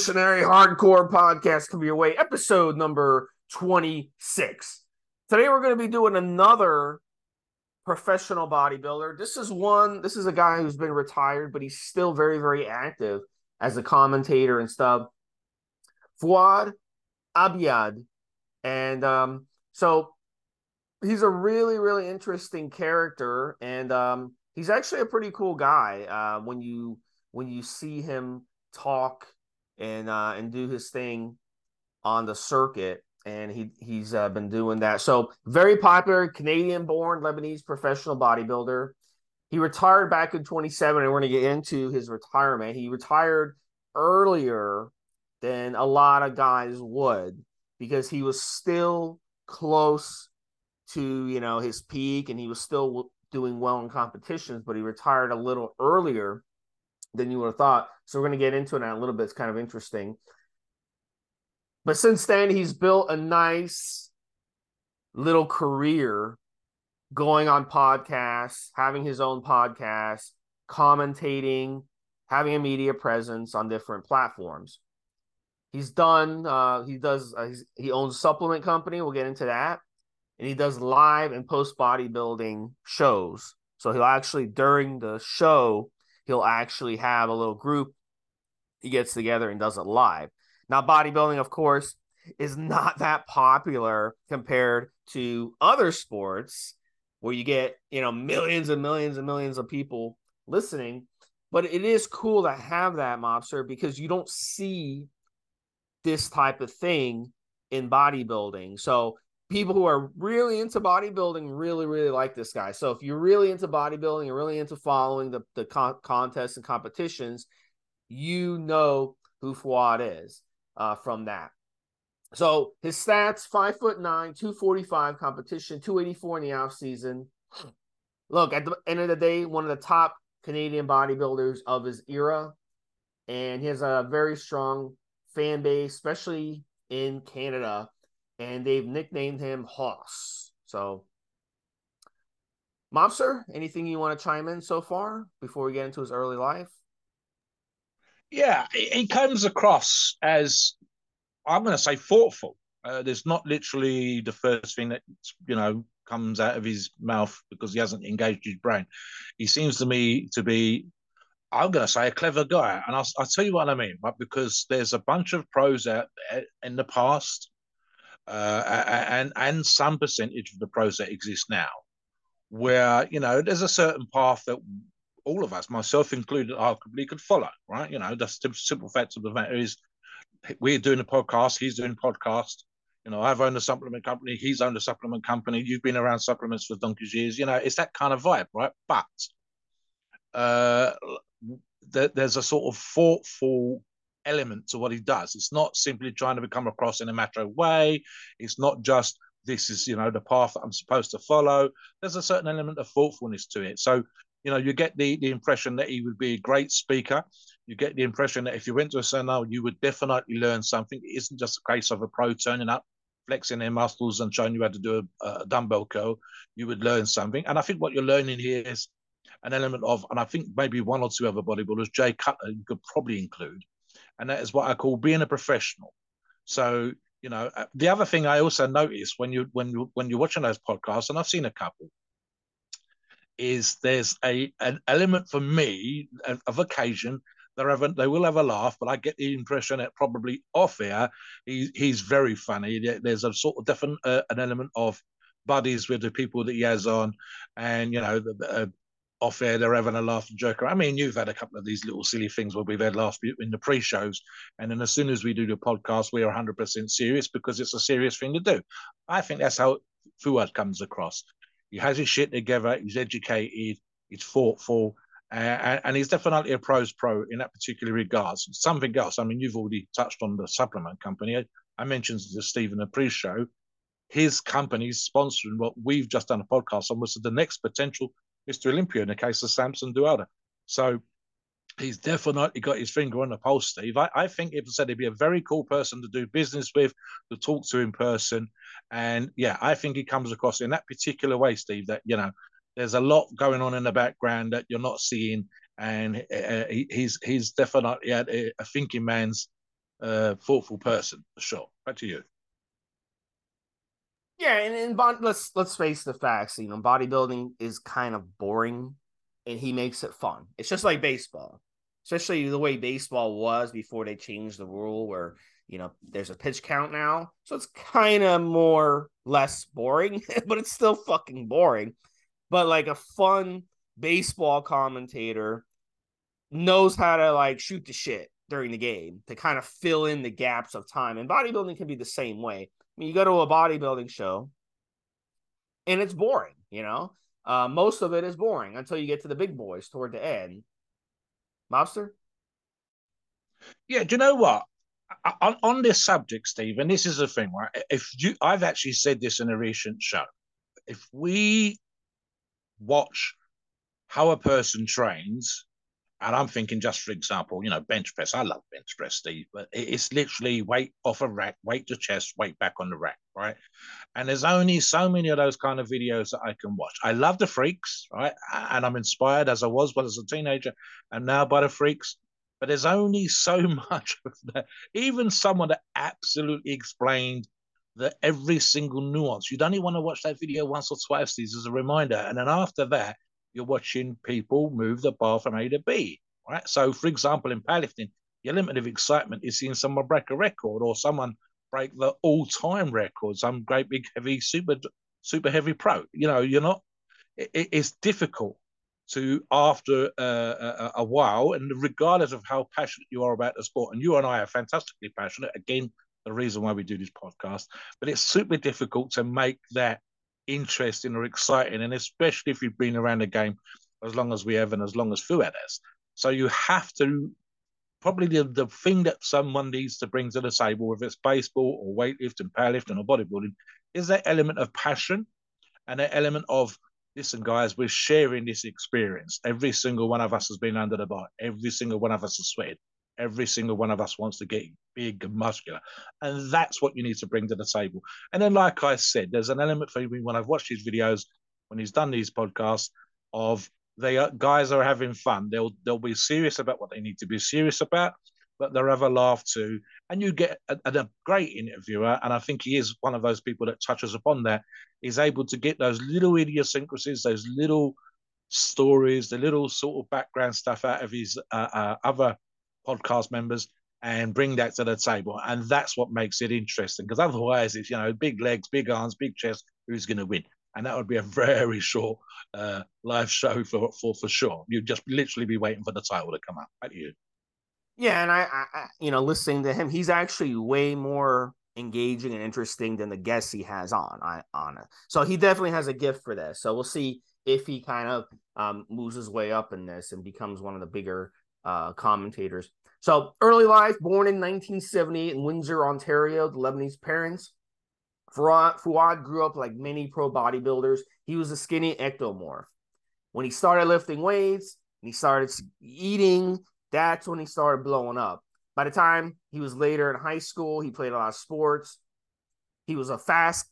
Evolutionary Hardcore Podcast coming your way, episode number 26. Today we're going to be doing another professional bodybuilder. This is one, this is a guy who's been retired, but he's still very, very active as a commentator and stuff. Fouad Abiad. And um, so he's a really, really interesting character. And um, he's actually a pretty cool guy uh, when you when you see him talk and uh, and do his thing on the circuit. And he he's uh, been doing that. So very popular Canadian-born Lebanese professional bodybuilder. He retired back in 27, and we're going to get into his retirement. He retired earlier than a lot of guys would because he was still close to you know his peak and he was still doing well in competitions but he retired a little earlier than you would have thought. So we're going to get into it in a little bit. It's kind of interesting. But since then, he's built a nice little career going on podcasts, having his own podcast, commentating, having a media presence on different platforms. He's done. Uh, he does. Uh, he owns a supplement company. We'll get into that, and he does live and post bodybuilding shows. So he'll actually during the show he'll actually have a little group he gets together and does it live. Now, bodybuilding, of course, is not that popular compared to other sports where you get, you know, millions and millions and millions of people listening. But it is cool to have that mobster because you don't see this type of thing in bodybuilding. So people who are really into bodybuilding really really like this guy. So if you're really into bodybuilding you're really into following the, the con- contests and competitions you know who Fouad is uh, from that. So his stats five foot nine 245 competition 284 in the off season. Look at the end of the day one of the top canadian bodybuilders of his era and he has a very strong fan base especially in canada and they've nicknamed him Hoss. So, Mobster, anything you want to chime in so far before we get into his early life? Yeah, he comes across as I'm going to say thoughtful. Uh, there's not literally the first thing that you know comes out of his mouth because he hasn't engaged his brain. He seems to me to be, I'm going to say, a clever guy, and I'll, I'll tell you what I mean. But because there's a bunch of pros out there in the past uh, and and some percentage of the process exists now, where you know there's a certain path that all of us, myself included, arguably could follow. Right? You know, the simple fact of the matter is, we're doing a podcast, he's doing podcast. You know, I've owned a supplement company, he's owned a supplement company. You've been around supplements for donkey's years. You know, it's that kind of vibe, right? But uh, there's a sort of thoughtful element to what he does. It's not simply trying to become across in a of way. It's not just this is you know the path that I'm supposed to follow. There's a certain element of thoughtfulness to it. So you know you get the the impression that he would be a great speaker. You get the impression that if you went to a seminar, you would definitely learn something. It isn't just a case of a pro turning up, flexing their muscles and showing you how to do a, a dumbbell curl. You would learn something. And I think what you're learning here is an element of, and I think maybe one or two other bodybuilders, Jay Cutler, you could probably include, and that is what I call being a professional. So you know, uh, the other thing I also notice when you when you when you're watching those podcasts, and I've seen a couple, is there's a an element for me of occasion they have they will have a laugh, but I get the impression that probably off air he, he's very funny. There's a sort of different uh, an element of buddies with the people that he has on, and you know the, uh, off air, they're having a laugh and joke. around. I mean, you've had a couple of these little silly things where we've had laughs in the pre-shows, and then as soon as we do the podcast, we are 100% serious because it's a serious thing to do. I think that's how Fouad comes across. He has his shit together. He's educated. He's thoughtful, Uh, and he's definitely a pros pro in that particular regards. Something else, I mean, you've already touched on the supplement company. I, mentioned to Stephen the pre-show, his company's sponsoring what we've just done a podcast on, was the next potential Mr. Olympia in the case of Samson Dauda. So he's definitely got his finger on the pulse, Steve. I, I think if I said he'd be a very cool person to do business with, to talk to in person. And yeah, I think he comes across in that particular way, Steve, that, you know, there's a lot going on in the background that you're not seeing. And uh, he, he's he's definitely a, a thinking man's uh, thoughtful person, for sure. Back to you. Yeah, and, and let's let's face the facts. You know, bodybuilding is kind of boring, and he makes it fun. It's just like baseball, especially the way baseball was before they changed the rule, where you know there's a pitch count now, so it's kind of more less boring, but it's still fucking boring. But like a fun baseball commentator knows how to like shoot the shit during the game to kind of fill in the gaps of time, and bodybuilding can be the same way mean, you go to a bodybuilding show and it's boring, you know? Uh, most of it is boring until you get to the big boys toward the end. Mobster? Yeah, do you know what? On, on this subject, Steve, and this is the thing, right? If you, I've actually said this in a recent show. If we watch how a person trains and I'm thinking, just for example, you know, bench press. I love bench press, Steve, but it's literally weight off a rack, weight to chest, weight back on the rack, right? And there's only so many of those kind of videos that I can watch. I love the freaks, right? And I'm inspired as I was when I was a teenager and now by the freaks. But there's only so much of that. Even someone that absolutely explained that every single nuance. You'd only want to watch that video once or twice, These as a reminder. And then after that, you're watching people move the bar from A to B. Right. So, for example, in powerlifting, your limit of excitement is seeing someone break a record or someone break the all-time record, some great big heavy super super heavy pro. You know, you're not. It, it's difficult to after uh, a, a, while, and regardless of how passionate you are about the sport, and you and I are fantastically passionate. Again, the reason why we do this podcast, but it's super difficult to make that interesting or exciting, and especially if you've been around the game as long as we have and as long as Fouad has. So you have to probably the, the thing that someone needs to bring to the table, whether it's baseball or weightlifting, and powerlifting or bodybuilding, is that element of passion and that element of listen, guys, we're sharing this experience. Every single one of us has been under the bar. Every single one of us has sweated. Every single one of us wants to get big and muscular. And that's what you need to bring to the table. And then, like I said, there's an element for me when I've watched his videos, when he's done these podcasts, of they are, guys are having fun. They'll they'll be serious about what they need to be serious about, but they'll have a laugh too. And you get a, a great interviewer, and I think he is one of those people that touches upon that. Is able to get those little idiosyncrasies, those little stories, the little sort of background stuff out of his uh, uh, other podcast members and bring that to the table. And that's what makes it interesting because otherwise it's, you know, big legs, big arms, big chest, who's going to win? And that would be a very short uh, live show for, for for sure. You'd just literally be waiting for the title to come out. At you. Yeah, and I, I, you know, listening to him, he's actually way more engaging and interesting than the guests he has on. I on it. So he definitely has a gift for this. So we'll see if he kind of um, moves his way up in this and becomes one of the bigger uh, commentators. So early life, born in 1978 in Windsor, Ontario, the Lebanese parents. Fouad grew up like many pro bodybuilders. He was a skinny ectomorph. When he started lifting weights and he started eating, that's when he started blowing up. By the time he was later in high school, he played a lot of sports. He was a fast,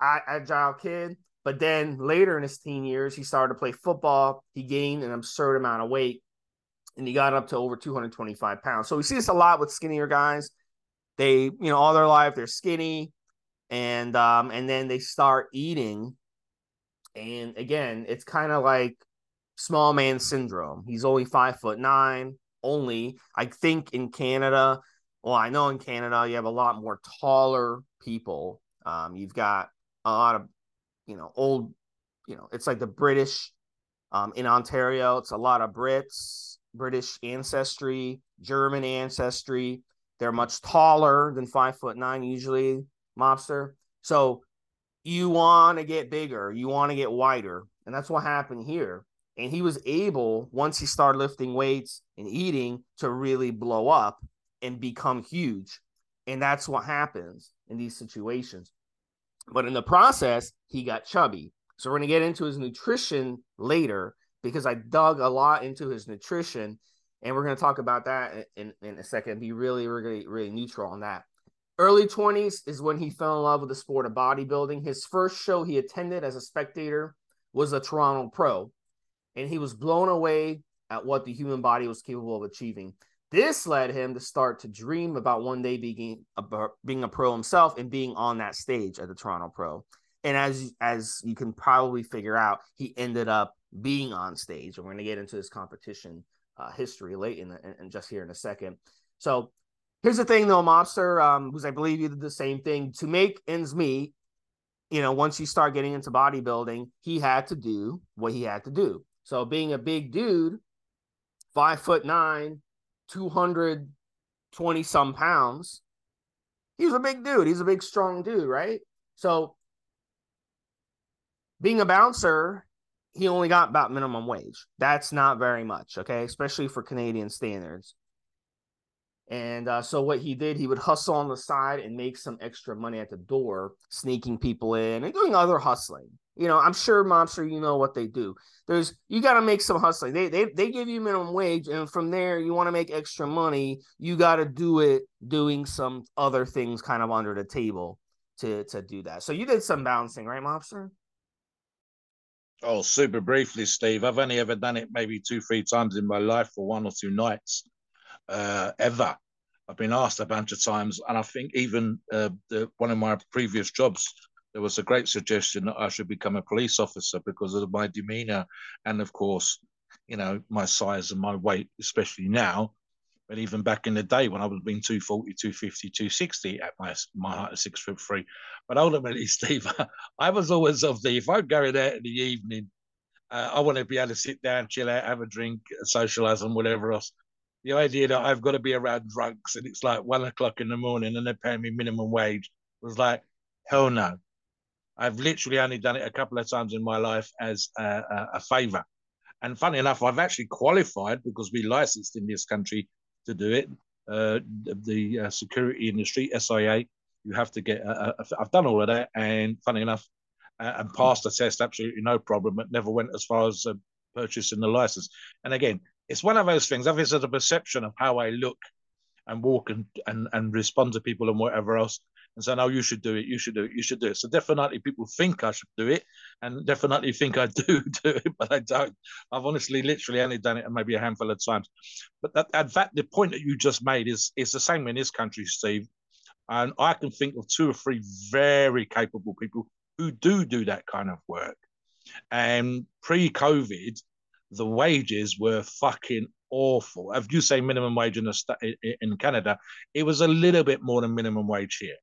agile kid. But then later in his teen years, he started to play football. He gained an absurd amount of weight and he got up to over 225 pounds. So we see this a lot with skinnier guys. They, you know, all their life they're skinny, and um, and then they start eating, and again, it's kind of like small man syndrome. He's only five foot nine. Only, I think in Canada. Well, I know in Canada you have a lot more taller people. Um, you've got a lot of, you know, old, you know, it's like the British. Um, in Ontario, it's a lot of Brits British ancestry, German ancestry. They're much taller than five foot nine, usually, mobster. So you want to get bigger, you want to get wider. And that's what happened here. And he was able, once he started lifting weights and eating, to really blow up and become huge. And that's what happens in these situations. But in the process, he got chubby. So we're going to get into his nutrition later because I dug a lot into his nutrition. And we're going to talk about that in, in a second. Be really, really, really neutral on that. Early 20s is when he fell in love with the sport of bodybuilding. His first show he attended as a spectator was a Toronto Pro, and he was blown away at what the human body was capable of achieving. This led him to start to dream about one day being a, being a pro himself and being on that stage at the Toronto Pro. And as as you can probably figure out, he ended up being on stage. And we're going to get into this competition uh, history late in, the, in, just here in a second. So Here's the thing, though, Mobster, um, because I believe you did the same thing to make ends meet. You know, once you start getting into bodybuilding, he had to do what he had to do. So, being a big dude, five foot nine, 220 some pounds, he's a big dude. He's a big, strong dude, right? So, being a bouncer, he only got about minimum wage. That's not very much, okay, especially for Canadian standards. And uh, so what he did, he would hustle on the side and make some extra money at the door, sneaking people in and doing other hustling. You know, I'm sure mobster, you know what they do. There's you got to make some hustling. They they they give you minimum wage, and from there you want to make extra money. You got to do it doing some other things, kind of under the table to to do that. So you did some bouncing, right, mobster? Oh, super briefly, Steve. I've only ever done it maybe two, three times in my life for one or two nights uh, ever. I've been asked a bunch of times, and I think even uh, the, one of my previous jobs, there was a great suggestion that I should become a police officer because of my demeanor, and of course, you know, my size and my weight, especially now. But even back in the day when I was being 240, 250, 260 at my my height of six foot three. But ultimately, Steve, I was always of the if I'm going out in the evening, uh, I want to be able to sit down, chill out, have a drink, socialize, and whatever else the idea that I've got to be around drunks and it's like one o'clock in the morning and they're paying me minimum wage was like, hell no. I've literally only done it a couple of times in my life as a, a, a favor. And funny enough, I've actually qualified because we licensed in this country to do it. Uh, the uh, security industry, SIA, you have to get. i have done all of that, and funny enough, uh, and passed the test absolutely no problem. It never went as far as uh, purchasing the license. And again, it's one of those things. Obviously, the perception of how I look and walk and, and, and respond to people and whatever else. And say, no, you should do it, you should do it, you should do it. So definitely people think I should do it and definitely think I do do it, but I don't. I've honestly literally only done it maybe a handful of times. But that, in fact, the point that you just made is, is the same in this country, Steve. And I can think of two or three very capable people who do do that kind of work. And pre-COVID, the wages were fucking awful. If you say minimum wage in the in Canada, it was a little bit more than minimum wage here.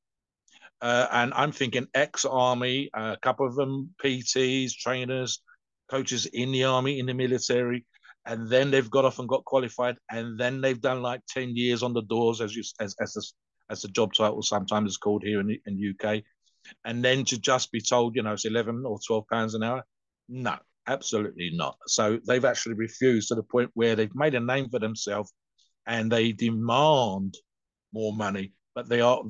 Uh, and I'm thinking ex-army, a couple of them PTs, trainers, coaches in the army, in the military, and then they've got off and got qualified, and then they've done like ten years on the doors, as you as as the, as the job title sometimes is called here in the, in UK, and then to just be told, you know, it's eleven or twelve pounds an hour, no, Absolutely not. So they've actually refused to the point where they've made a name for themselves and they demand more money. But they are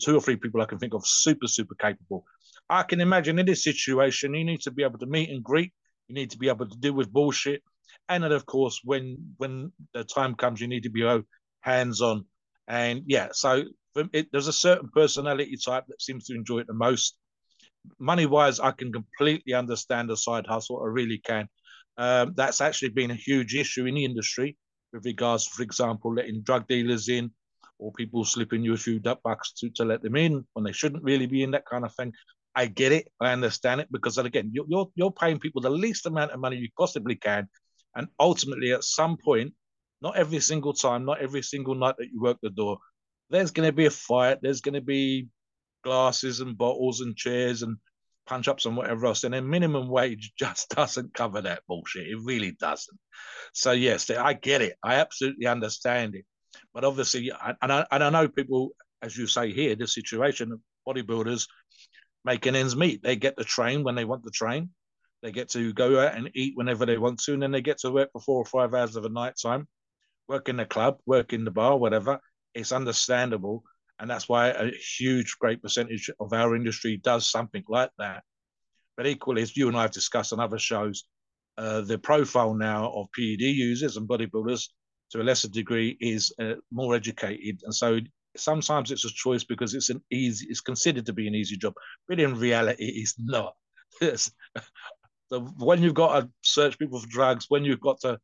two or three people I can think of super, super capable. I can imagine in this situation, you need to be able to meet and greet. You need to be able to deal with bullshit. And then, of course, when when the time comes, you need to be hands on. And yeah, so it, there's a certain personality type that seems to enjoy it the most money wise, I can completely understand the side hustle. I really can. Um, that's actually been a huge issue in the industry with regards, for example, letting drug dealers in or people slipping you a few duck bucks to, to let them in when they shouldn't really be in that kind of thing. I get it. I understand it because then again, you're, you're, you're paying people the least amount of money you possibly can. And ultimately, at some point, not every single time, not every single night that you work the door, there's going to be a fight. There's going to be glasses and bottles and chairs and punch ups and whatever else. And then minimum wage just doesn't cover that bullshit. It really doesn't. So yes, I get it. I absolutely understand it. But obviously, and I, and I know people, as you say here, the situation of bodybuilders making ends meet. They get the train when they want the train. They get to go out and eat whenever they want to, and then they get to work for four or five hours of a night time, work in the club, work in the bar, whatever. It's understandable. And that's why a huge, great percentage of our industry does something like that. But equally, as you and I have discussed on other shows, uh, the profile now of PED users and bodybuilders to a lesser degree is uh, more educated. And so sometimes it's a choice because it's an easy, it's considered to be an easy job, but in reality, it's not. It's, the, when you've got to search people for drugs, when you've got to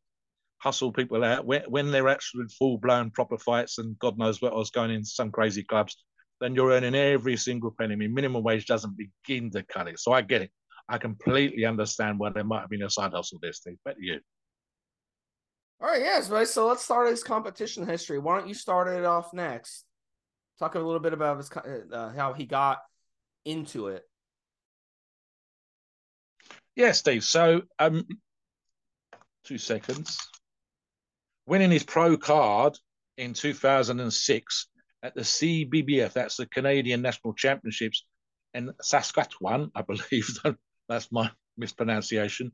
hustle people out, when, when they're actually full blown proper fights and God knows what was going in some crazy clubs, then you're earning every single penny. I mean, minimum wage doesn't begin to cut it. So I get it. I completely understand why there might have been a side hustle there, Steve. But you. All right, yes, right. So let's start his competition history. Why don't you start it off next? Talk a little bit about his uh, how he got into it. Yeah, Steve. So, um, two seconds. Winning his pro card in 2006 at the CBBF, that's the Canadian National Championships in Saskatchewan, I believe. that's my mispronunciation,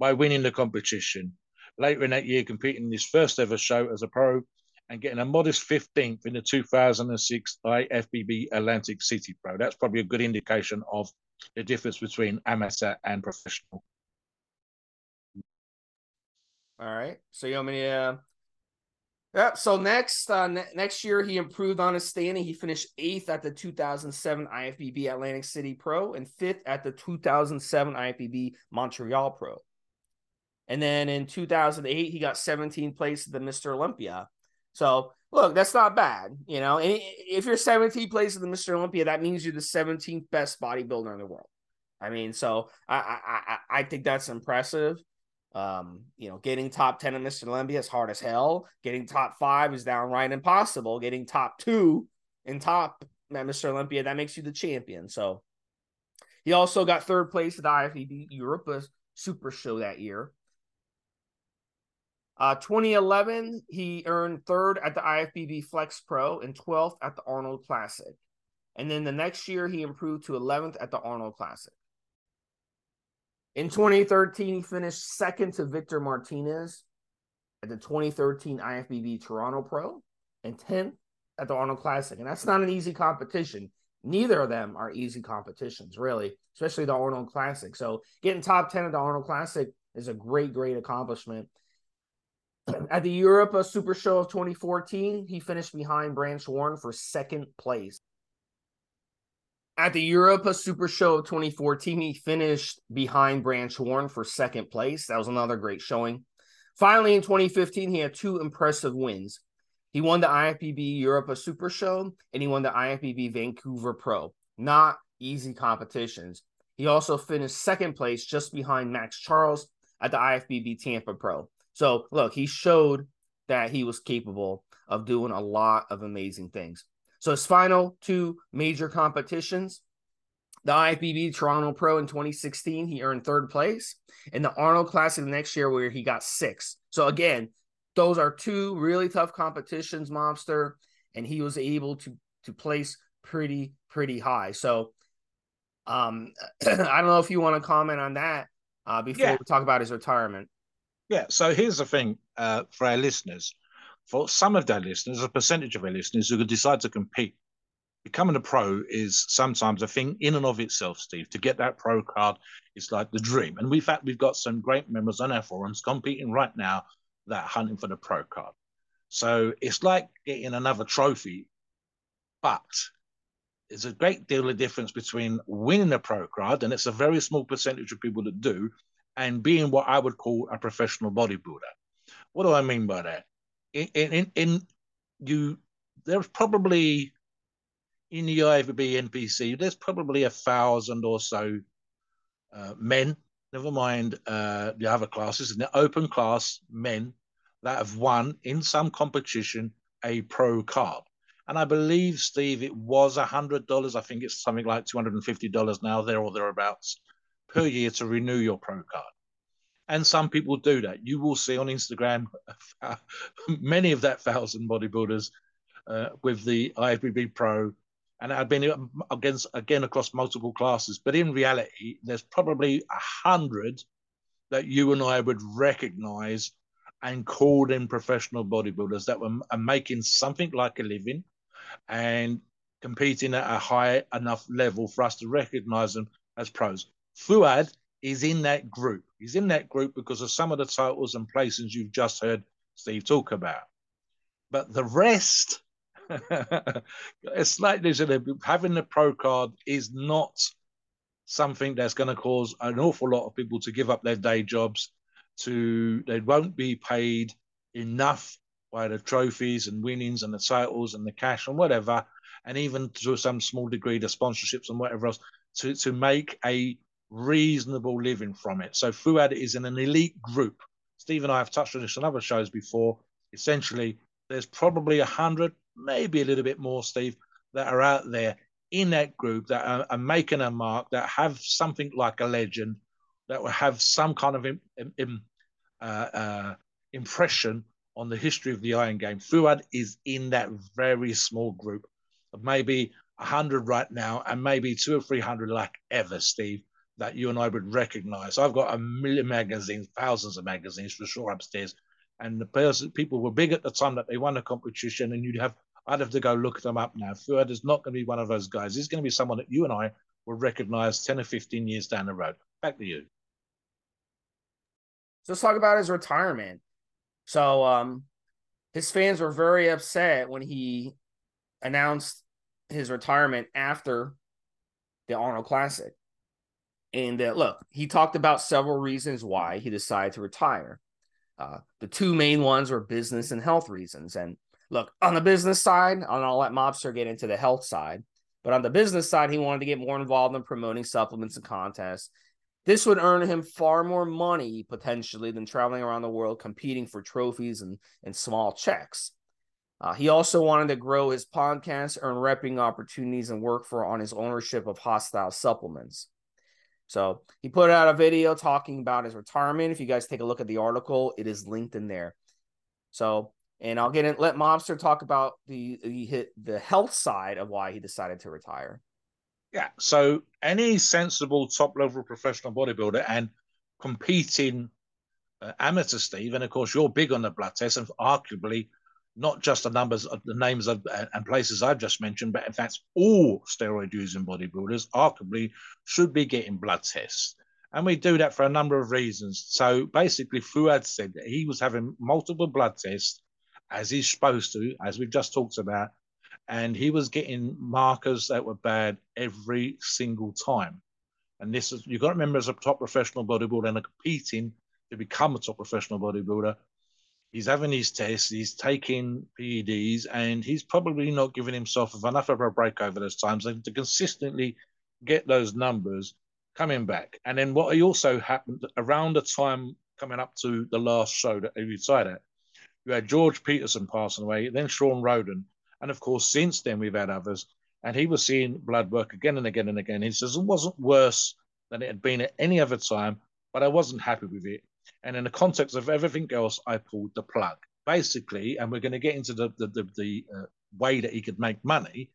by winning the competition. Later in that year, competing in his first ever show as a pro and getting a modest 15th in the 2006 IFBB Atlantic City Pro. That's probably a good indication of the difference between amateur and professional. All right. So you want me to? Uh... Yeah. So next, uh, ne- next year he improved on his standing. He finished eighth at the 2007 IFBB Atlantic City Pro and fifth at the 2007 IFBB Montreal Pro. And then in 2008, he got 17th place at the Mr. Olympia. So look, that's not bad. You know, and if you're 17th place in the Mr. Olympia, that means you're the 17th best bodybuilder in the world. I mean, so I I I think that's impressive. Um, you know, getting top 10 in Mr. Olympia is hard as hell. Getting top five is downright impossible. Getting top two in top at Mr. Olympia, that makes you the champion. So he also got third place at the IFBB Europa Super Show that year. Uh, 2011, he earned third at the IFBB Flex Pro and 12th at the Arnold Classic. And then the next year, he improved to 11th at the Arnold Classic. In 2013, he finished second to Victor Martinez at the 2013 IFBB Toronto Pro and 10th at the Arnold Classic. And that's not an easy competition. Neither of them are easy competitions, really, especially the Arnold Classic. So getting top 10 at the Arnold Classic is a great, great accomplishment. At the Europa Super Show of 2014, he finished behind Branch Warren for second place. At the Europa Super Show of 2014, he finished behind Branch Warren for second place. That was another great showing. Finally, in 2015, he had two impressive wins. He won the IFBB Europa Super Show and he won the IFBB Vancouver Pro. Not easy competitions. He also finished second place just behind Max Charles at the IFBB Tampa Pro. So look, he showed that he was capable of doing a lot of amazing things. So his final two major competitions, the IFBB Toronto Pro in 2016, he earned third place, and the Arnold Classic the next year where he got sixth. So again, those are two really tough competitions, Mobster, and he was able to to place pretty pretty high. So um I don't know if you want to comment on that uh, before yeah. we talk about his retirement. Yeah. So here's the thing uh, for our listeners. For some of their listeners, a percentage of our listeners who decide to compete, becoming a pro is sometimes a thing in and of itself, Steve. To get that pro card is like the dream. And in fact, we've got some great members on our forums competing right now that are hunting for the pro card. So it's like getting another trophy, but there's a great deal of difference between winning a pro card, and it's a very small percentage of people that do, and being what I would call a professional bodybuilder. What do I mean by that? In in, in you, there's probably in the IFBB NPC, there's probably a thousand or so uh, men. Never mind uh, the other classes. In the open class, men that have won in some competition a pro card. And I believe, Steve, it was a hundred dollars. I think it's something like two hundred and fifty dollars now, there or thereabouts per year to renew your pro card. And some people do that. You will see on Instagram many of that thousand bodybuilders uh, with the IFBB Pro and I've been against again across multiple classes. But in reality, there's probably a hundred that you and I would recognise and call them professional bodybuilders that were making something like a living and competing at a high enough level for us to recognise them as pros. Fouad is in that group. He's in that group because of some of the titles and places you've just heard Steve talk about. But the rest, it's like this: having the pro card is not something that's going to cause an awful lot of people to give up their day jobs. To they won't be paid enough by the trophies and winnings and the titles and the cash and whatever, and even to some small degree the sponsorships and whatever else to to make a reasonable living from it. So Fouad is in an elite group. Steve and I have touched on this on other shows before. Essentially, there's probably a hundred, maybe a little bit more, Steve, that are out there in that group that are, are, making a mark, that have something like a legend, that will have some kind of uh, uh, impression on the history of the Iron Game. Fouad is in that very small group of maybe 100 right now and maybe two or 300 like ever, Steve, that you and I would recognize. I've got a million magazines, thousands of magazines for sure upstairs. And the person, people were big at the time that they won a competition, and you'd have, I'd have to go look them up now. Fouad is not going to be one of those guys. He's going to be someone that you and I will recognize 10 or 15 years down the road. Back to you. So let's talk about his retirement. So um his fans were very upset when he announced his retirement after the Arnold Classic. And uh, look, he talked about several reasons why he decided to retire. Uh, the two main ones were business and health reasons. And look, on the business side, and I'll let Mobster get into the health side, but on the business side, he wanted to get more involved in promoting supplements and contests. This would earn him far more money potentially than traveling around the world competing for trophies and, and small checks. Uh, he also wanted to grow his podcast, earn repping opportunities, and work for on his ownership of hostile supplements. So he put out a video talking about his retirement. If you guys take a look at the article, it is linked in there. So, and I'll get in, let Mobster talk about the the the health side of why he decided to retire. Yeah. So any sensible top level professional bodybuilder and competing uh, amateur Steve, and of course you're big on the blood test, and arguably not just the numbers of the names of and places I've just mentioned, but in fact, all steroid using bodybuilders arguably should be getting blood tests. And we do that for a number of reasons. So basically, Fouad said that he was having multiple blood tests as he's supposed to, as we've just talked about, and he was getting markers that were bad every single time. And this is, you've got to remember, as a top professional bodybuilder and a competing to become a top professional bodybuilder, he's having his tests, he's taking PEDs, and he's probably not giving himself enough of a break over those times to consistently get those numbers coming back. And then what he also happened around the time coming up to the last show that he retired at, you had George Peterson passing away, then Shawn Rhoden. and of course since then we've had others. And he was seeing blood work again and again and again. He says it wasn't worse than it had been at any other time, but I wasn't happy with it. And in the context of everything else, I pulled the plug. Basically, and we're going to get into the the, the, the uh, way that he could make money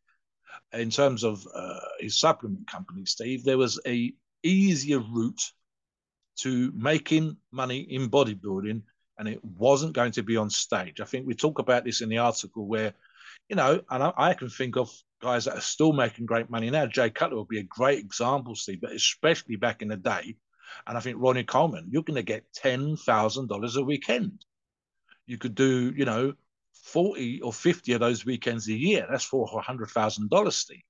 in terms of uh, his supplement company, Steve. There was a easier route to making money in bodybuilding, and it wasn't going to be on stage. I think we talk about this in the article where, you know, and I, I can think of guys that are still making great money now. Jay Cutler would be a great example, Steve, but especially back in the day and I think Ronnie Coleman, you're going to get ten thousand dollars a weekend. You could do, you know, forty or fifty of those weekends a year. That's thousand dollars, Steve.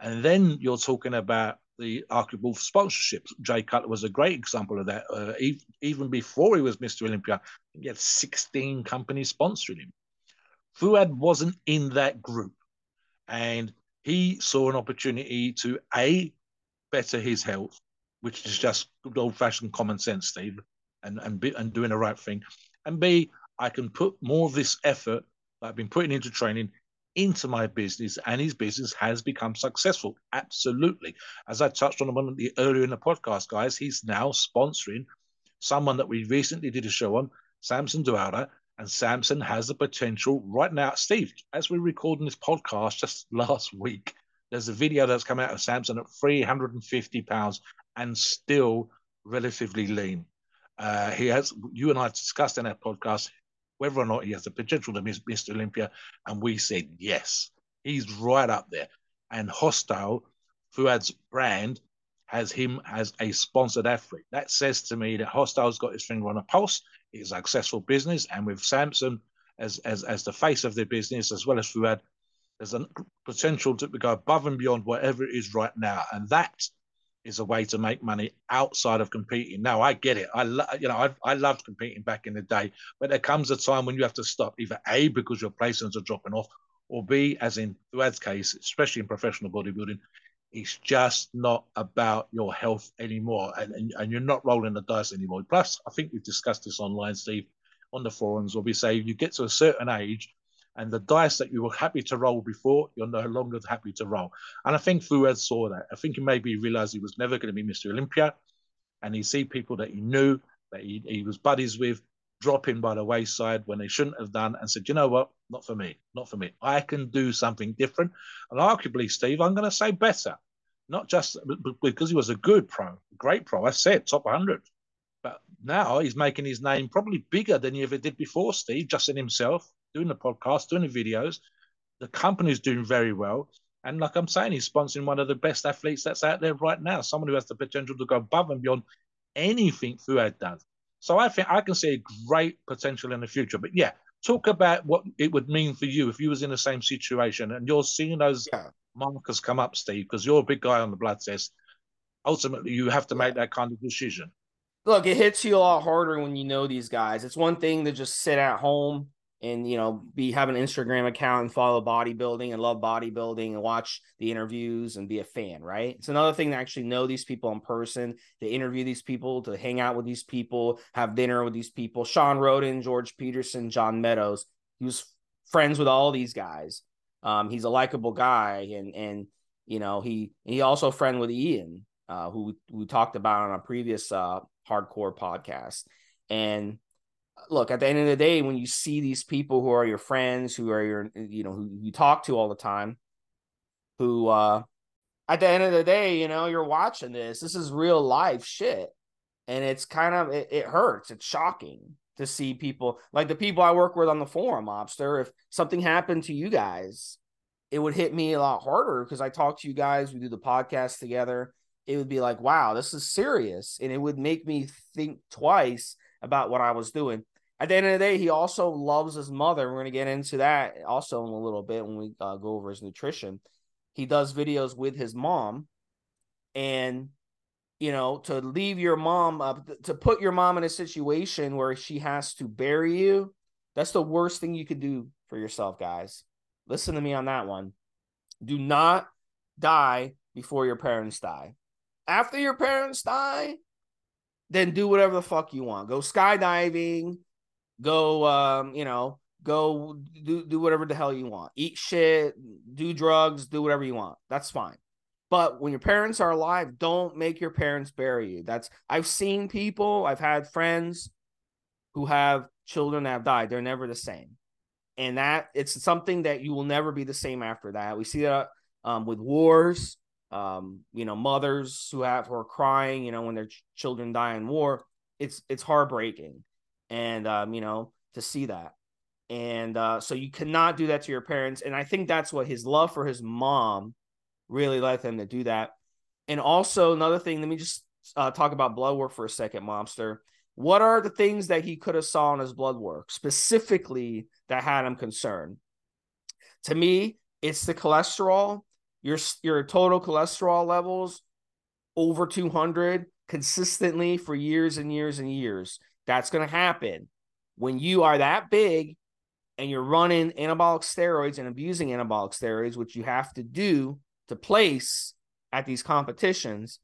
And then you're talking about the arguable sponsorships. Jay Cutler was a great example of that. Uh, even before he was Mr. Olympia, he had 16 companies sponsoring him. Fouad wasn't in that group. And he saw an opportunity to A, better his health, which is just good old fashioned common sense, Steve, and and be, and doing the right thing. And B, I can put more of this effort that I've been putting into training into my business, and his business has become successful. Absolutely, as I touched on of the earlier in the podcast, guys, he's now sponsoring someone that we recently did a show on, Samson Dauda, and Samson has the potential right now. Steve, as we're recording this podcast just last week, There's a video that's come out of Samson at 350 pounds and still relatively lean. Uh, he has, you and I discussed in our podcast whether or not he has the potential to miss Mr. Olympia, and we said yes. He's right up there. And Hostile, Fouad's brand, has him as a sponsored athlete. That says to me that Hostile's got his finger on a pulse. It's a successful business, and with Samson as as as the face of their business, as well as Fouad, there's a potential to go above and beyond whatever it is right now, and that is a way to make money outside of competing. Now I get it. I lo- you know I I loved competing back in the day, but there comes a time when you have to stop either a because your placements are dropping off, or b as in Fouad's case, especially in professional bodybuilding, it's just not about your health anymore, and, and, and you're not rolling the dice anymore. Plus, I think we've discussed this online, Steve, on the forums, where we say you get to a certain age, and the dice that you were happy to roll before, you're no longer happy to roll. And I think Fouad saw that. I think he maybe realized he was never going to be Mr. Olympia, and he see people that he knew that he, he was buddies with dropping by the wayside when they shouldn't have done and said, you know what, not for me, not for me. I can do something different. And arguably, Steve, I'm going to say better not just because he was a good pro, great pro. I said top 100, but now he's making his name probably bigger than he ever did before. Steve, just in himself, doing the podcast, doing the videos. The company's doing very well, and like I'm saying, he's sponsoring one of the best athletes that's out there right now. Someone who has the potential to go above and beyond anything Fouad does. So I think I can see a great potential in the future. But yeah, talk about what it would mean for you if you was in the same situation and you're seeing those yeah markers come up, Steve, because you're a big guy on the blood test. Ultimately, you have to make that kind of decision. Look, it hits you a lot harder when you know these guys. It's one thing to just sit at home and you know be have an Instagram account and follow bodybuilding and love bodybuilding and watch the interviews and be a fan, right? It's another thing to actually know these people in person, to interview these people, to hang out with these people, have dinner with these people. Shawn Rhoden George Peterson, John Meadows. He was friends with all these guys. Um, he's a likable guy, and and you know he he also friend with Ian, uh, who we talked about on a previous uh, hardcore podcast. And look, at the end of the day, when you see these people who are your friends, who are your you know who you talk to all the time, who uh, at the end of the day, you know, you're watching this. This is real life shit, and it's kind of it, it hurts. It's shocking to see people like the people I work with on the forum, Mobster. If something happened to you guys, it would hit me a lot harder because I talk to you guys, we do the podcast together. It would be like, wow, this is serious. And it would make me think twice about what I was doing. At the end of the day, he also loves his mother. We're going to get into that also in a little bit when we uh, go over his nutrition. He does videos with his mom. And you know, to leave your mom up, to put your mom in a situation where she has to bury you, that's the worst thing you could do for yourself, guys. Listen to me on that one. Do not die before your parents die. After your parents die, then do whatever the fuck you want. Go skydiving, go um, you know, go do do whatever the hell you want. Eat shit, do drugs, do whatever you want. That's fine. But when your parents are alive, don't make your parents bury you. That's I've seen people, I've had friends who have children that have died. They're never the same. And that it's something that you will never be the same after that. We see that um, with wars, um, you know, mothers who have who are crying, you know, when their ch- children die in war. It's it's heartbreaking, and um, you know, to see that. And uh, so you cannot do that to your parents. And I think that's what his love for his mom really led him to do that. And also another thing, let me just uh, talk about blood work for a second, Mobster. What are the things that he could have saw in his blood work specifically that had him concerned? To me, it's the cholesterol. Your your total cholesterol levels over 200 consistently for years and years and years. That's going to happen when you are that big and you're running anabolic steroids and abusing anabolic steroids, which you have to do to place at these competitions,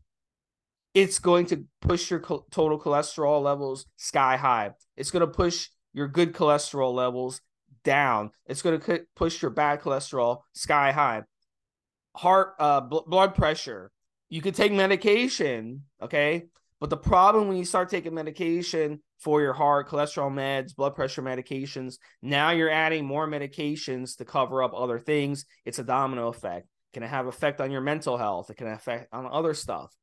it's going to push your total cholesterol levels sky high. It's going to push your good cholesterol levels down. It's going to push your bad cholesterol sky high. Heart, uh, bl- blood pressure. You could take medication, okay, but the problem when you start taking medication for your heart, cholesterol meds, blood pressure medications, now you're adding more medications to cover up other things. It's a domino effect. can it have effect on your mental health. It can affect on other stuff.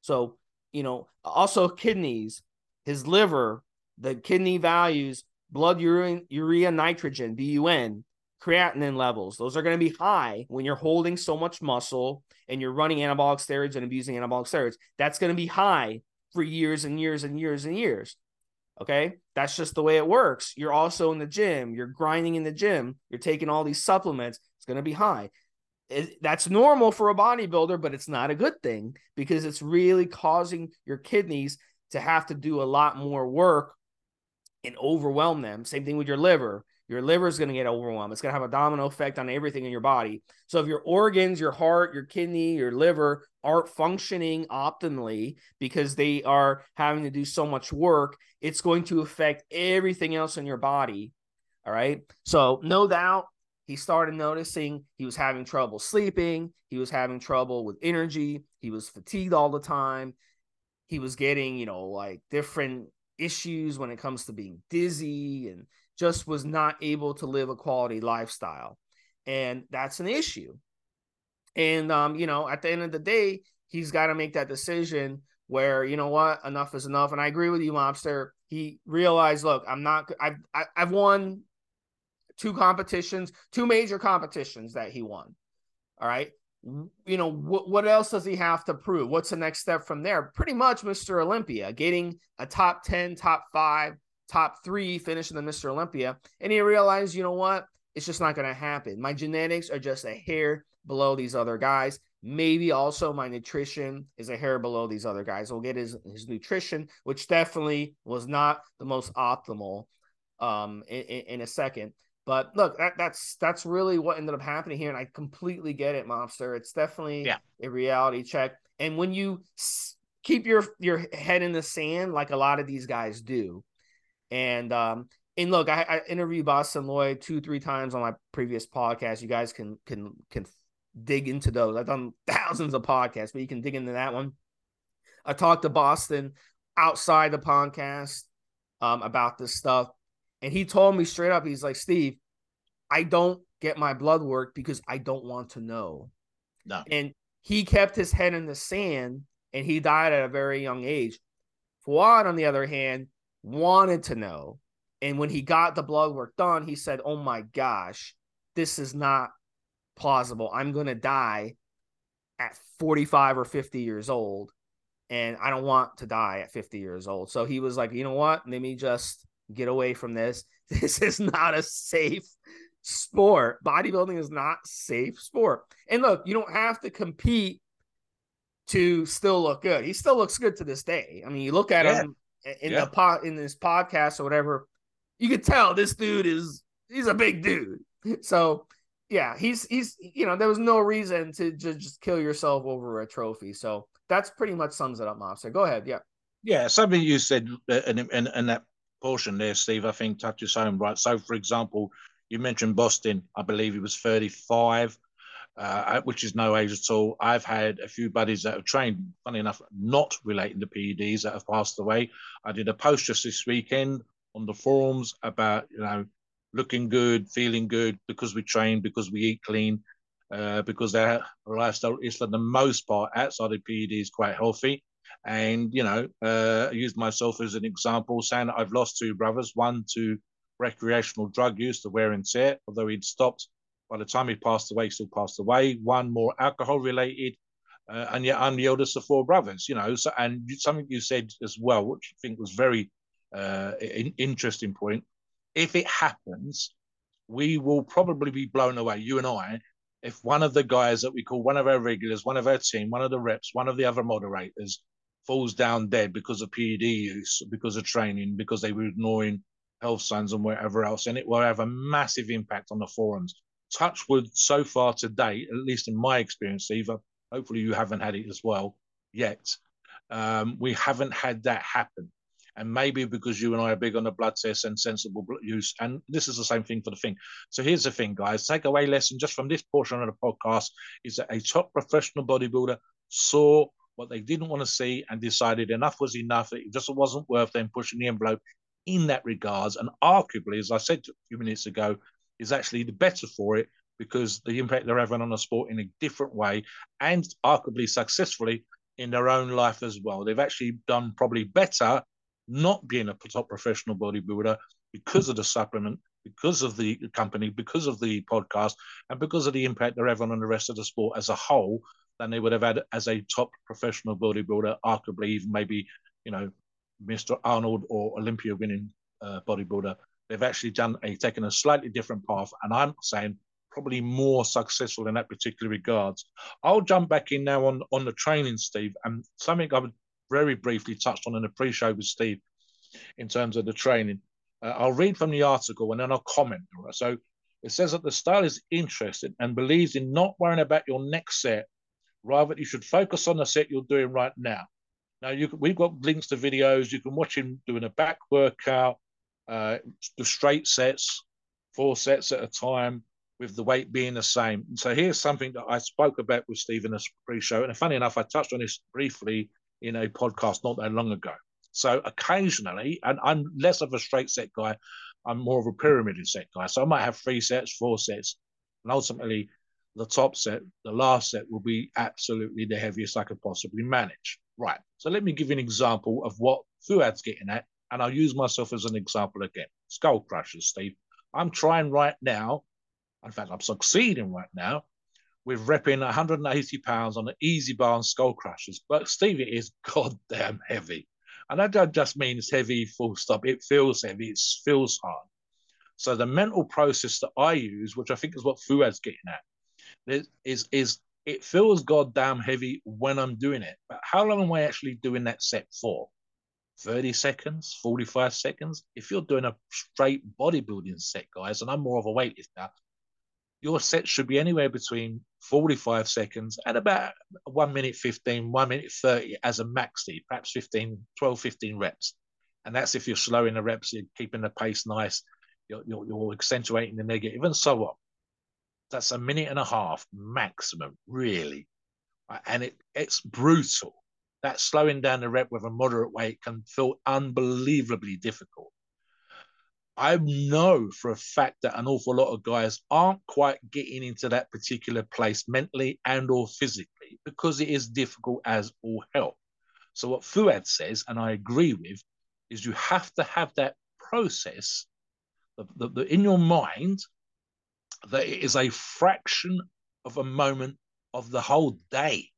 So, you know, also kidneys, his liver, the kidney values, blood urine, urea nitrogen, BUN, creatinine levels. Those are going to be high when you're holding so much muscle and you're running anabolic steroids and abusing anabolic steroids. That's going to be high for years and years and years and years. Okay. That's just the way it works. You're also in the gym, you're grinding in the gym, you're taking all these supplements. It's going to be high. It, that's normal for a bodybuilder, but it's not a good thing because it's really causing your kidneys to have to do a lot more work and overwhelm them. Same thing with your liver. Your liver is going to get overwhelmed. It's going to have a domino effect on everything in your body. So if your organs, your heart, your kidney, your liver aren't functioning optimally because they are having to do so much work, it's going to affect everything else in your body. All right. So no doubt he started noticing he was having trouble sleeping. He was having trouble with energy. He was fatigued all the time. He was getting, you know, like different issues when it comes to being dizzy and just was not able to live a quality lifestyle. And that's an issue. And um, you know, at the end of the day, he's got to make that decision where, you know what, enough is enough. And I agree with you, Mobster. He realized, look, I'm not I've I've won two competitions, two major competitions that he won. All right. You know, what, what else does he have to prove? What's the next step from there? Pretty much Mr. Olympia, getting a top 10, top five top three, finish in the Mr. Olympia. And he realized, you know what? It's just not going to happen. My genetics are just a hair below these other guys. Maybe also my nutrition is a hair below these other guys. We'll get his, his nutrition, which definitely was not the most optimal um, in, in a second. But look, that, that's that's really what ended up happening here, and I completely get it, Mobster. It's definitely yeah. a reality check. And when you s- keep your your head in the sand, like a lot of these guys do, and um, and look, I, I interviewed Bostin Loyd two, three times on my previous podcast. You guys can can can dig into those. I've done thousands of podcasts, but you can dig into that one. I talked to Bostin outside the podcast um, about this stuff, and he told me straight up, he's like, Steve, I don't get my blood work because I don't want to know. No. And he kept his head in the sand and he died at a very young age. Fouad, on the other hand, wanted to know. And when he got the blood work done, he said, Oh my gosh, this is not plausible. I'm going to die at 45 or 50 years old. And I don't want to die at 50 years old. So he was like, You know what? Let me just get away from this. This is not a safe sport. Bodybuilding is not safe sport. And look, you don't have to compete to still look good. He still looks good to this day. I mean, you look at yeah. him in yeah. the pot in this podcast or whatever, you could tell this dude is he's a big dude. So yeah, he's he's you know there was no reason to just, just kill yourself over a trophy. So that's pretty much sums it up, Mobster. Go ahead, yeah. Yeah, something you said uh, in, in, in that portion there, Steve, I think touches home, right? So, for example, you mentioned Bostin. I believe he was 35 uh, which is no age at all. I've had a few buddies that have trained, funny enough, not relating to PEDs that have passed away. I did a post just this weekend on the forums about, you know, looking good, feeling good because we train, because we eat clean, uh, because their lifestyle is for the most part outside of PED is quite healthy. And, you know, uh, I used myself as an example, saying I've lost two brothers, one to recreational drug use, the wear and tear, although he'd stopped by the time he passed away, he still passed away. One more alcohol related, uh, and yet I'm the eldest of four brothers. You know, so and something you said as well, which I think was very uh, in, interesting point. If it happens, we will probably be blown away. You and I, if one of the guys that we call one of our regulars, one of our team, one of the reps, one of the other moderators falls down dead because of PED use, because of training, because they were ignoring health signs and whatever else, and it will have a massive impact on the forums touchwood so far to date, at least in my experience, Eva, hopefully you haven't had it as well yet. Um, we haven't had that happen. And maybe because you and I are big on the blood test and sensible use, and this is the same thing for the thing. So here's the thing, guys. Take away lesson just from this portion of the podcast is that a top professional bodybuilder saw what they didn't want to see and decided enough was enough. It just wasn't worth them pushing the envelope in that regards. And arguably, as I said a few minutes ago, is actually the better for it because the impact they're having on the sport in a different way and arguably successfully in their own life as well. They've actually done probably better not being a top professional bodybuilder because of the supplement, because of the company, because of the podcast, and because of the impact they're having on the rest of the sport as a whole than they would have had as a top professional bodybuilder, arguably even maybe, you know, Mr. Arnold or Olympia winning uh, bodybuilder. They've actually done a taken a slightly different path, and I'm saying probably more successful in that particular regards. I'll jump back in now on on the training, Steve, and something I've very briefly touched on in the pre-show with Steve in terms of the training. Uh, I'll read from the article and then I'll comment. So it says that the style is interested and believes in not worrying about your next set, rather you should focus on the set you're doing right now. Now you we've got links to videos. You can watch him doing a back workout, uh, the straight sets, four sets at a time with the weight being the same. And So here's something that I spoke about with Steve in pre-show, and funny enough, I touched on this briefly in a podcast not that long ago. So occasionally, and I'm less of a straight set guy, I'm more of a pyramid set guy. So I might have three sets, four sets, and ultimately the top set, the last set will be absolutely the heaviest I could possibly manage. Right. So let me give you an example of what Fouad's getting at, and I'll use myself as an example again. Skull crushers, Steve. I'm trying right now in fact, I'm succeeding right now with repping 180 pounds on an EZ bar on skull crushers. But Steve, it is goddamn heavy. And I don't just mean it's heavy, full stop. It feels heavy. It feels hard. So the mental process that I use, which I think is what Fouad's getting at, is is it feels goddamn heavy when I'm doing it. But how long am I actually doing that set for? 30 seconds, 45 seconds. If you're doing a straight bodybuilding set, guys, and I'm more of a weightlifter, your set should be anywhere between 45 seconds and about 1 minute 15, 1 minute 30 as a max speed, perhaps 15, 12, 15 reps. And that's if you're slowing the reps, you're keeping the pace nice, you're, you're, you're accentuating the negative, and so on. That's a minute and a half maximum, really. And it, it's brutal. That slowing down the rep with a moderate weight can feel unbelievably difficult. I know for a fact that an awful lot of guys aren't quite getting into that particular place mentally and or physically because it is difficult as all hell. So what Fouad says, and I agree with, is you have to have that process the, the, the, in your mind that it is a fraction of a moment of the whole day.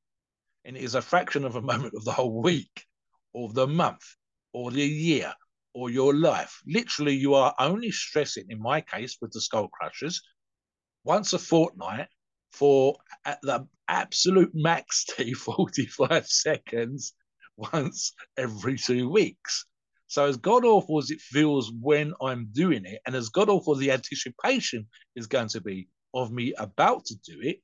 And it is a fraction of a moment of the whole week or the month or the year or your life. Literally, you are only stressing, in my case, with the skull crushers, once a fortnight for at the absolute max T 45 seconds once every two weeks. So as god awful as it feels when I'm doing it, and as god awful the anticipation is going to be of me about to do it,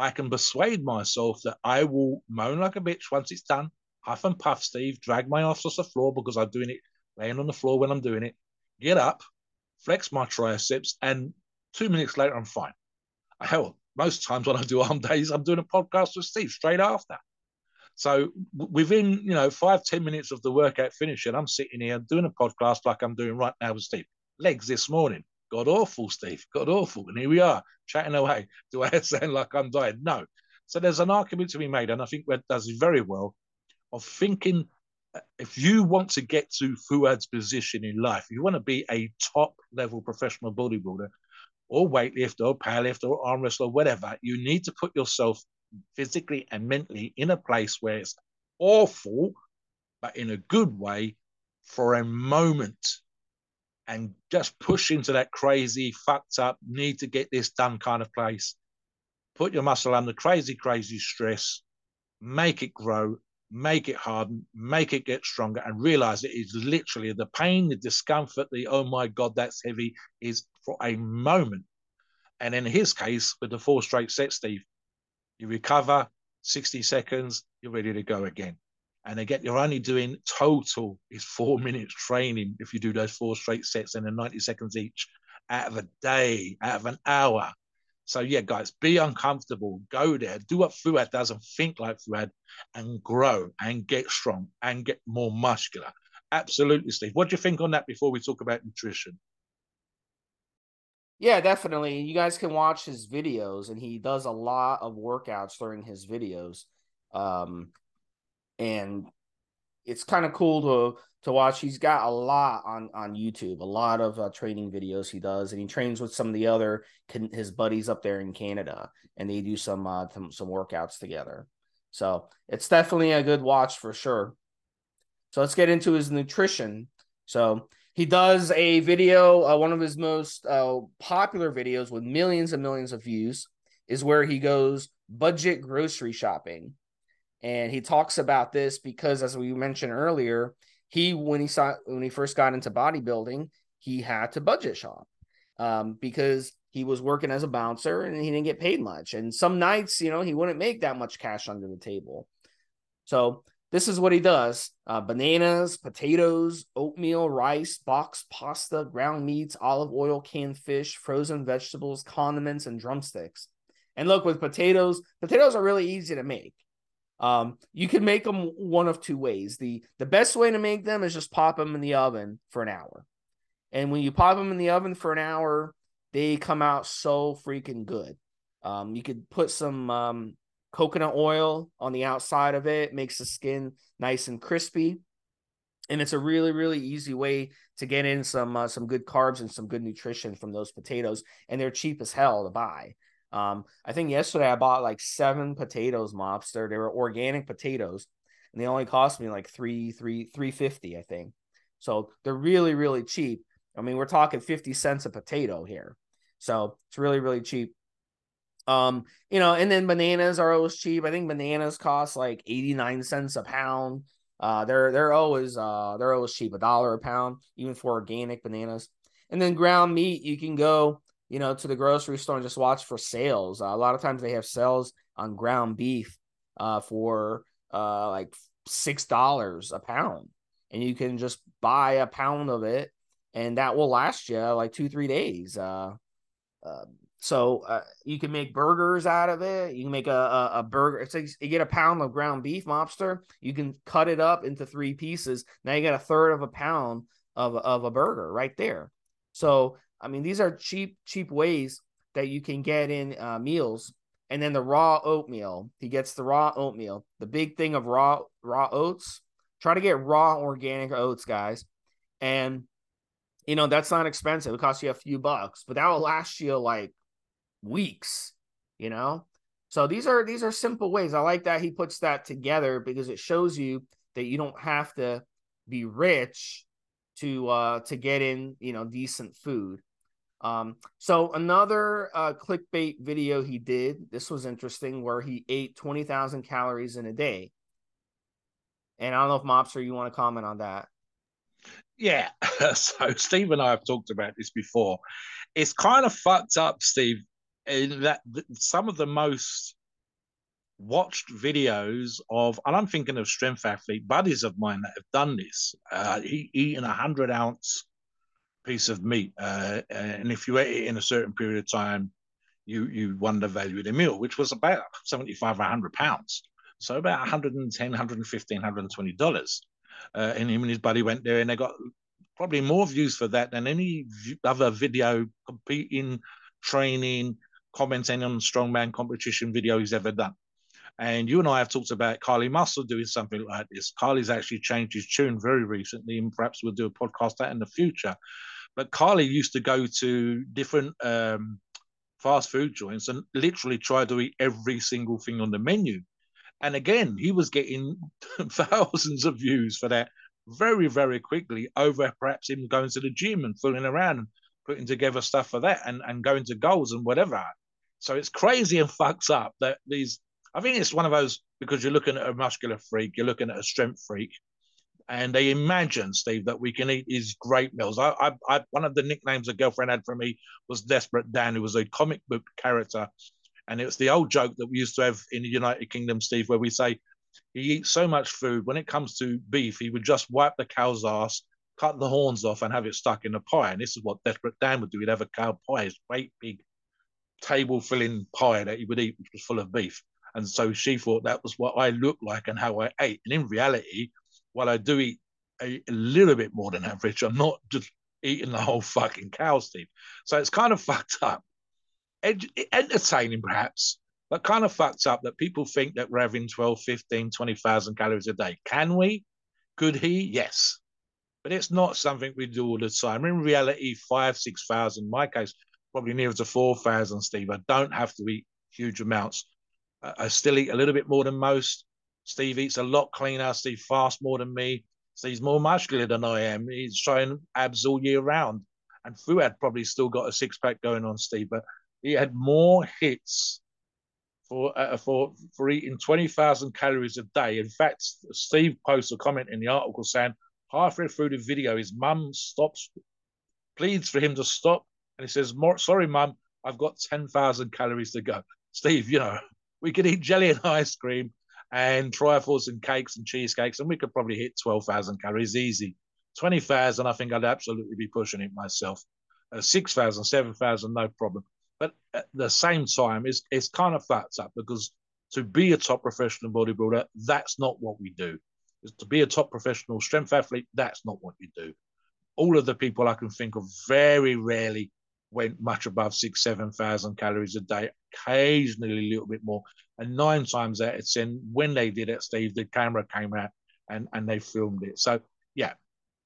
I can persuade myself that I will moan like a bitch once it's done, huff and puff, Steve, drag my ass off the floor because I'm doing it laying on the floor when I'm doing it, get up, flex my triceps, and two minutes later, I'm fine. Hell, most times when I do arm days, I'm doing a podcast with Steve straight after. So within, you know, five, ten minutes of the workout finishing, I'm sitting here doing a podcast like I'm doing right now with Steve. Legs this morning. God awful, Steve. God awful. And here we are, chatting away. Do I sound like I'm dying? No. So there's an argument to be made, and I think that does very well of thinking uh, if you want to get to Fouad's position in life, you want to be a top level professional bodybuilder or weightlifter or powerlifter or arm wrestler, whatever, you need to put yourself physically and mentally in a place where it's awful, but in a good way for a moment and just push into that crazy, fucked up, need to get this done kind of place. Put your muscle under crazy, crazy stress, make it grow, make it harden, make it get stronger, and realize it is literally the pain, the discomfort, the oh my God, that's heavy is for a moment. And in his case, with the four straight sets, Steve, you recover 60 seconds, you're ready to go again. And again, you're only doing total is four minutes training if you do those four straight sets and then 90 seconds each out of a day, out of an hour. So yeah, guys, be uncomfortable. Go there. Do what Fouad does and think like Fouad and grow and get strong and get more muscular. Absolutely, Steve. What do you think on that before we talk about nutrition? Yeah, definitely. You guys can watch his videos, and he does a lot of workouts during his videos. Um, and it's kind of cool to to watch. He's got a lot on on YouTube, a lot of uh, training videos he does, and he trains with some of the other his buddies up there in Canada, and they do some uh, some, some workouts together. So it's definitely a good watch for sure. So let's get into his nutrition. So he does a video, uh, one of his most uh, popular videos with millions and millions of views, is where he goes budget grocery shopping. And he talks about this because, as we mentioned earlier, he when he saw when he first got into bodybuilding, he had to budget shop um, because he was working as a bouncer and he didn't get paid much. And some nights, you know, he wouldn't make that much cash under the table. So this is what he does uh, bananas, potatoes, oatmeal, rice, box pasta, ground meats, olive oil, canned fish, frozen vegetables, condiments, and drumsticks. And look, with potatoes, potatoes are really easy to make. Um, you can make them one of two ways. The the best way to make them is just pop them in the oven for an hour. And when you pop them in the oven for an hour, they come out so freaking good. Um, you could put some um, coconut oil on the outside of it makes the skin nice and crispy and it's a really really easy way to get in some uh, some good carbs and some good nutrition from those potatoes and they're cheap as hell to buy um, i think yesterday i bought like seven potatoes mobster they were organic potatoes and they only cost me like three three three fifty i think so they're really really cheap i mean we're talking 50 cents a potato here so it's really really cheap um, you know, and then bananas are always cheap. I think bananas cost like 89 cents a pound. Uh, they're they're always uh they're always cheap, a dollar a pound, even for organic bananas. And then ground meat, you can go, you know, to the grocery store and just watch for sales. Uh, a lot of times they have sales on ground beef uh for uh like six dollars a pound. And you can just buy a pound of it and that will last you like two, three days. Uh, uh so uh, you can make burgers out of it. You can make a, a, a burger. It's like you get a pound of ground beef mobster. You can cut it up into three pieces. Now you got a third of a pound of, of a burger right there. So I mean, these are cheap cheap ways that you can get in uh, meals. And then the raw oatmeal. He gets the raw oatmeal. The big thing of raw raw oats. Try to get raw organic oats, guys. And you know that's not expensive. It costs you a few bucks, but that will last you like weeks, you know? So these are these are simple ways. I like that he puts that together because it shows you that you don't have to be rich to uh to get in, you know, decent food. Um so another uh clickbait video he did, this was interesting where he ate 20,000 calories in a day. And I don't know if Mobster you want to comment on that. Yeah. so Steve and I have talked about this before. It's kind of fucked up, Steve, in that some of the most watched videos of, and I'm thinking of strength athlete buddies of mine that have done this, uh, he eating a hundred ounce piece of meat, uh, and if you ate it in a certain period of time, you you won the value of the meal, which was about 75 or 100 pounds, so about 110, 115, 120 dollars. Uh, and him and his buddy went there, and they got probably more views for that than any other video competing, training, commenting on strongman competition video he's ever done. And you and I have talked about Kali Muscle doing something like this. Kali's actually changed his tune very recently, and perhaps we'll do a podcast that in the future. But Kali used to go to different um, fast food joints and literally try to eat every single thing on the menu. And again, he was getting thousands of views for that very, very quickly over perhaps him going to the gym and fooling around and putting together stuff for that and, and going to goals and whatever. So it's crazy and fucks up that these. I think it's one of those because you're looking at a muscular freak, you're looking at a strength freak, and they imagine Steve that we can eat these great meals. I, I, I one of the nicknames a girlfriend had for me was Desperate Dan, who was a comic book character, and it's the old joke that we used to have in the United Kingdom, Steve, where we say he eats so much food when it comes to beef, he would just wipe the cow's ass, cut the horns off, and have it stuck in a pie. And this is what Desperate Dan would do. He'd have a cow pie, his great big table filling pie that he would eat, which was full of beef. And so she thought that was what I looked like and how I ate. And in reality, while I do eat a, a little bit more than average, I'm not just eating the whole fucking cow, Steve. So it's kind of fucked up. Ed- entertaining, perhaps, but kind of fucked up that people think that we're having 12, 15, 20,000 calories a day. Can we? Could he? Yes. But it's not something we do all the time. In reality, five, 6,000, in my case, probably nearer to 4,000, Steve. I don't have to eat huge amounts. I still eat a little bit more than most. Steve eats a lot cleaner. Steve fasts more than me. He's more muscular than I am. He's showing abs all year round. And Fouad probably still got a six pack going on, Steve, but he had more hits for uh, for for eating twenty thousand calories a day. In fact, Steve posts a comment in the article saying halfway through the video, his mum stops, pleads for him to stop, and he says, "Sorry, mum, I've got ten thousand calories to go." Steve, you know, we could eat jelly and ice cream and trifles and cakes and cheesecakes, and we could probably hit 12,000 calories easy. 20,000, I think I'd absolutely be pushing it myself. Uh, 6,000, 7,000, no problem. But at the same time, it's, it's kind of fucked up because to be a top professional bodybuilder, that's not what we do. To be a top professional strength athlete, that's not what you do. All of the people I can think of very rarely went much above six, 7,000 calories a day, occasionally a little bit more. And nine times out of 10, when they did it, Steve, the camera came out and, and they filmed it. So, yeah,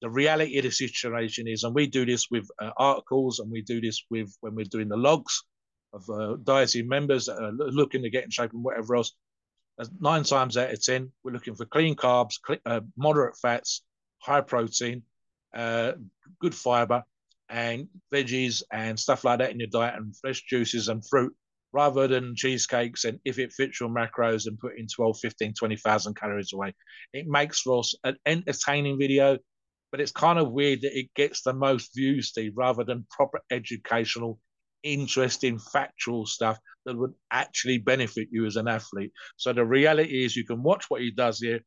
the reality of the situation is, and we do this with uh, articles and we do this with when we're doing the logs of uh, dietary members that are looking to get in shape and whatever else. Nine times out of 10, we're looking for clean carbs, uh, moderate fats, high protein, uh, good fiber, and veggies and stuff like that in your diet, and fresh juices and fruit rather than cheesecakes and if it fits your macros and putting 12, 15, 20,000 calories away. It makes for an entertaining video, but it's kind of weird that it gets the most views, Steve, rather than proper educational, interesting, factual stuff that would actually benefit you as an athlete. So the reality is you can watch what he does here,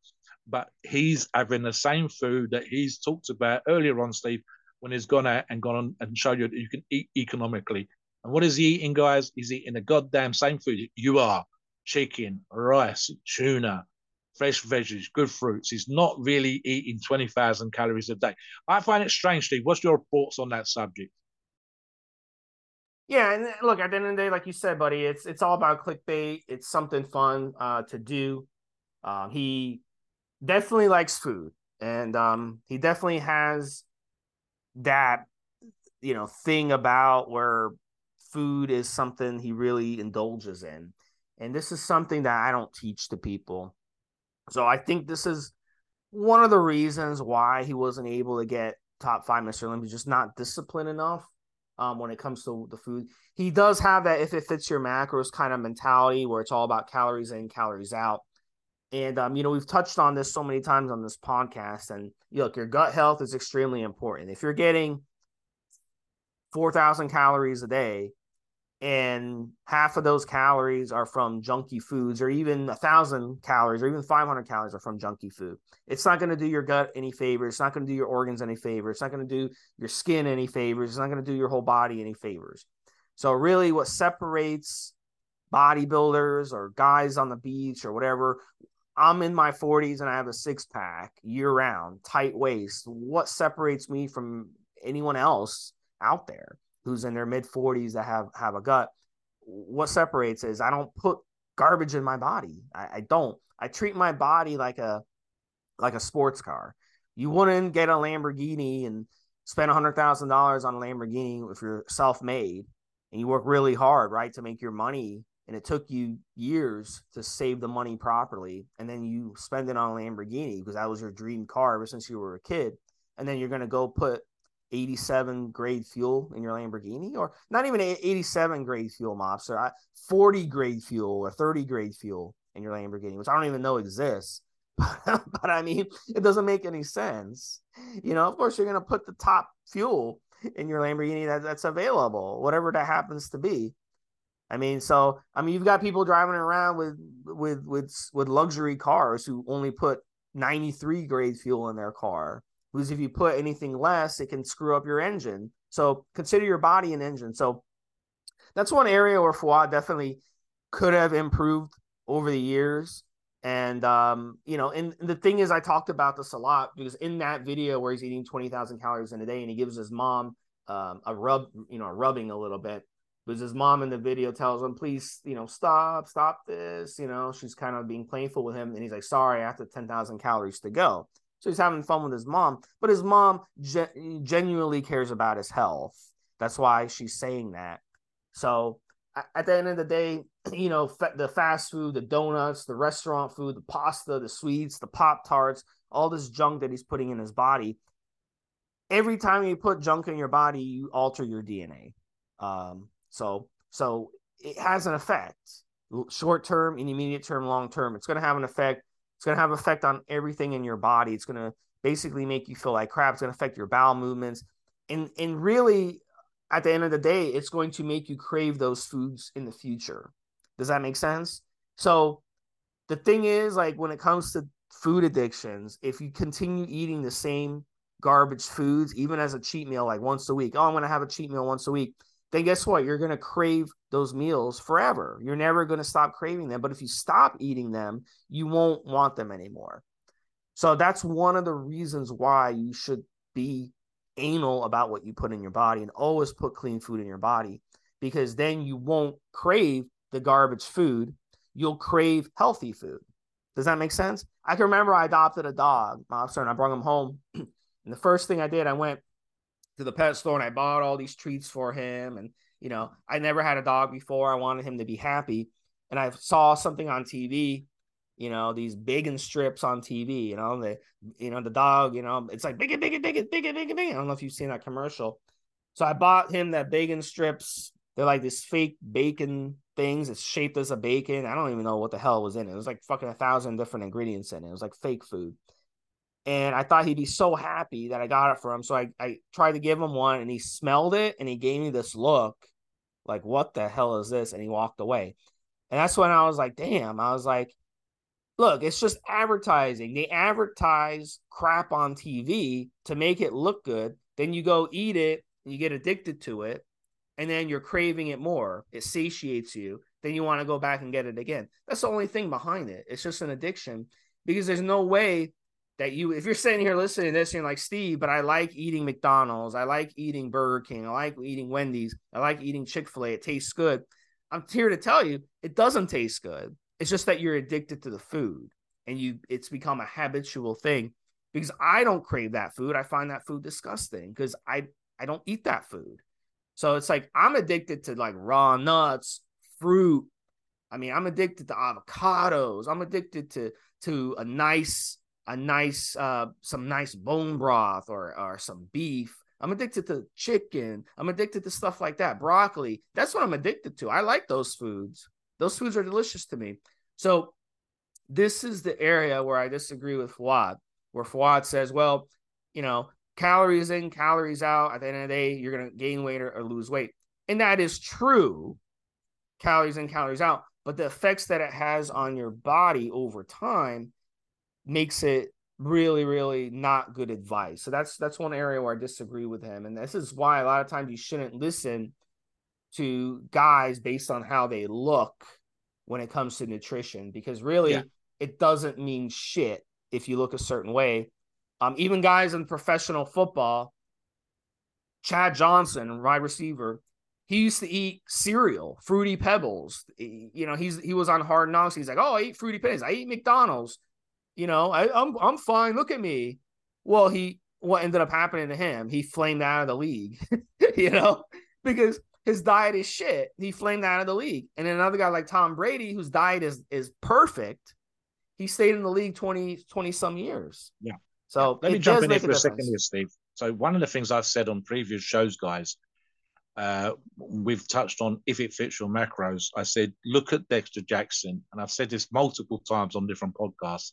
but he's having the same food that he's talked about earlier on, Steve, when he's gone out and gone on and showed you that you can eat economically. And what is he eating, guys? He's eating the goddamn same food you are chicken, rice, tuna, fresh veggies, good fruits. He's not really eating 20,000 calories a day. I find it strange, Steve. What's your thoughts on that subject? Yeah, and look, at the end of the day, like you said, buddy, it's it's all about clickbait. It's something fun uh, to do. Um, he definitely likes food, and um, he definitely has that you know thing about where food is something he really indulges in. And this is something that I don't teach to people. So I think this is one of the reasons why he wasn't able to get top five Mr. Olympia, just not disciplined enough um, when it comes to the food. He does have that if it fits your macros kind of mentality where it's all about calories in, calories out. And um, you know, we've touched on this so many times on this podcast. And look, your gut health is extremely important. If you're getting 4,000 calories a day, and half of those calories are from junky foods, or even a thousand calories, or even 500 calories are from junky food. It's not going to do your gut any favors. It's not going to do your organs any favors. It's not going to do your skin any favors. It's not going to do your whole body any favors. So, really, what separates bodybuilders or guys on the beach or whatever, I'm in my 40s and I have a six pack year round, tight waist. What separates me from anyone else out there? who's in their mid 40s that have have a gut what separates is i don't put garbage in my body I, I don't i treat my body like a like a sports car you wouldn't get a lamborghini and spend hundred thousand dollars on a lamborghini if you're self-made and you work really hard right to make your money and it took you years to save the money properly and then you spend it on a lamborghini because that was your dream car ever since you were a kid and then you're going to go put 87 grade fuel in your Lamborghini, or not even 87 grade fuel, mobster, uh, 40 grade fuel or 30 grade fuel in your Lamborghini, which I don't even know exists. but I mean, it doesn't make any sense. You know, of course, you're going to put the top fuel in your Lamborghini that, that's available, whatever that happens to be. I mean, so I mean, you've got people driving around with with with with luxury cars who only put 93 grade fuel in their car because if you put anything less, it can screw up your engine. So consider your body an engine. So that's one area where Fouad definitely could have improved over the years. And um, you know, and the thing is, I talked about this a lot because in that video where he's eating twenty thousand calories in a day, and he gives his mom um, a rub, you know, a rubbing a little bit, because his mom in the video tells him, "Please, you know, stop, stop this." You know, she's kind of being playful with him, and he's like, "Sorry, I have to ten thousand calories to go." So he's having fun with his mom, but his mom ge- genuinely cares about his health. That's why she's saying that. So at the end of the day, you know, the fast food, the donuts, the restaurant food, the pasta, the sweets, the Pop Tarts, all this junk that he's putting in his body. Every time you put junk in your body, you alter your DNA. Um, so, so it has an effect, short term, intermediate term, long term. It's going to have an effect. It's going to have an effect on everything in your body. It's going to basically make you feel like crap. It's going to affect your bowel movements, and and really, at the end of the day, it's going to make you crave those foods in the future. Does that make sense? So the thing is, like when it comes to food addictions, if you continue eating the same garbage foods, even as a cheat meal, like once a week, oh, I'm going to have a cheat meal once a week, then guess what? You're going to crave those meals forever. You're never going to stop craving them. But if you stop eating them, you won't want them anymore. So that's one of the reasons why you should be anal about what you put in your body and always put clean food in your body because then you won't crave the garbage food. You'll crave healthy food. Does that make sense? I can remember I adopted a dog, Mobster, and I brought him home. and the first thing I did, I went to the pet store and I bought all these treats for him. And, you know, I never had a dog before. I wanted him to be happy. And I saw something on TV, you know, these bacon strips on TV, you know, the, you know, the dog, you know, it's like bacon, bacon, bacon, bacon, bacon, bacon. I don't know if you've seen that commercial. So I bought him that bacon strips. They're like this fake bacon things. It's shaped as a bacon. I don't even know what the hell was in it. It was like fucking a thousand different ingredients in it. It was like fake food. And I thought he'd be so happy that I got it for him. So I, I tried to give him one and he smelled it and he gave me this look like, what the hell is this? And he walked away. And that's when I was like, damn, I was like, look, it's just advertising. They advertise crap on TV to make it look good. Then you go eat it, you get addicted to it, and then you're craving it more. It satiates you. Then you want to go back and get it again. That's the only thing behind it. It's just an addiction because there's no way that you, if you're sitting here listening to this, you're like, Steve, but I like eating McDonald's. I like eating Burger King. I like eating Wendy's. I like eating Chick fil A. It tastes good. I'm here to tell you, it doesn't taste good. It's just that you're addicted to the food and you, it's become a habitual thing because I don't crave that food. I find that food disgusting because I, I don't eat that food. So it's like I'm addicted to like raw nuts, fruit. I mean, I'm addicted to avocados. I'm addicted to to a nice a nice uh some nice bone broth or or some beef. I'm addicted to chicken. I'm addicted to stuff like that. Broccoli. That's what I'm addicted to. I like those foods. Those foods are delicious to me. So this is the area where I disagree with Fouad, where Fouad says, well, you know, calories in, calories out. At the end of the day, you're going to gain weight or, or lose weight. And that is true, calories in, calories out. But the effects that it has on your body over time makes it really really not good advice so that's that's one area where i disagree with him and this is why a lot of times you shouldn't listen to guys based on how they look when it comes to nutrition because really yeah. it doesn't mean shit if you look a certain way um, even guys in professional football, Chad Johnson, wide receiver, he used to eat cereal, fruity pebbles. You know, he's he was on hard knocks. He's like, oh, I eat fruity pebbles. I eat McDonald's. You know, I, I'm I'm fine. Look at me. Well, he what ended up happening to him? He flamed out of the league. you know, because his diet is shit. He flamed out of the league. And then another guy like Tom Brady, whose diet is is perfect, he stayed in the league 20, 20 some years. Yeah. So let me jump in here for a, a second here, Steve. So one of the things I've said on previous shows, guys, uh, we've touched on if it fits your macros. I said, look at Dexter Jackson, and I've said this multiple times on different podcasts.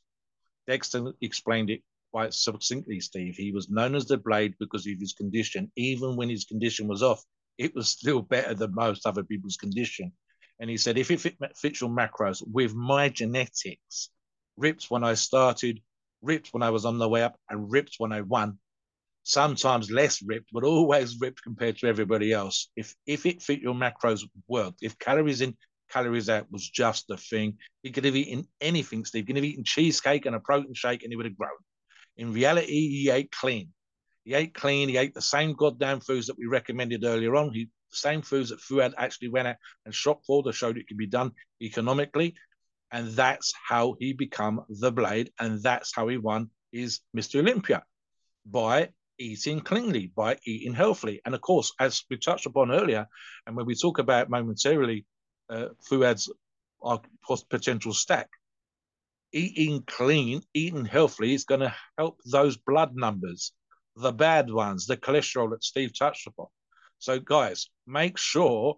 Dexter explained it quite succinctly, Steve. He was known as the Blade because of his condition. Even when his condition was off, it was still better than most other people's condition. And he said, if it fit, fits your macros with my genetics, ripped when I started, ripped when I was on the way up and ripped when I won. Sometimes less ripped, but always ripped compared to everybody else. If if it fit your macros worked, if calories in, calories out was just the thing. He could have eaten anything, Steve. He could have eaten cheesecake and a protein shake and he would have grown. In reality, he ate clean. He ate clean. He ate the same goddamn foods that we recommended earlier on. He the same foods that Fouad actually went out and shopped for that showed it could be done economically. And that's how he become the blade. And that's how he won his Mr. Olympia by eating cleanly, by eating healthily. And of course, as we touched upon earlier, and when we talk about momentarily uh, Fouad's uh, potential stack, eating clean, eating healthily is going to help those blood numbers, the bad ones, the cholesterol that Steve touched upon. So, guys, make sure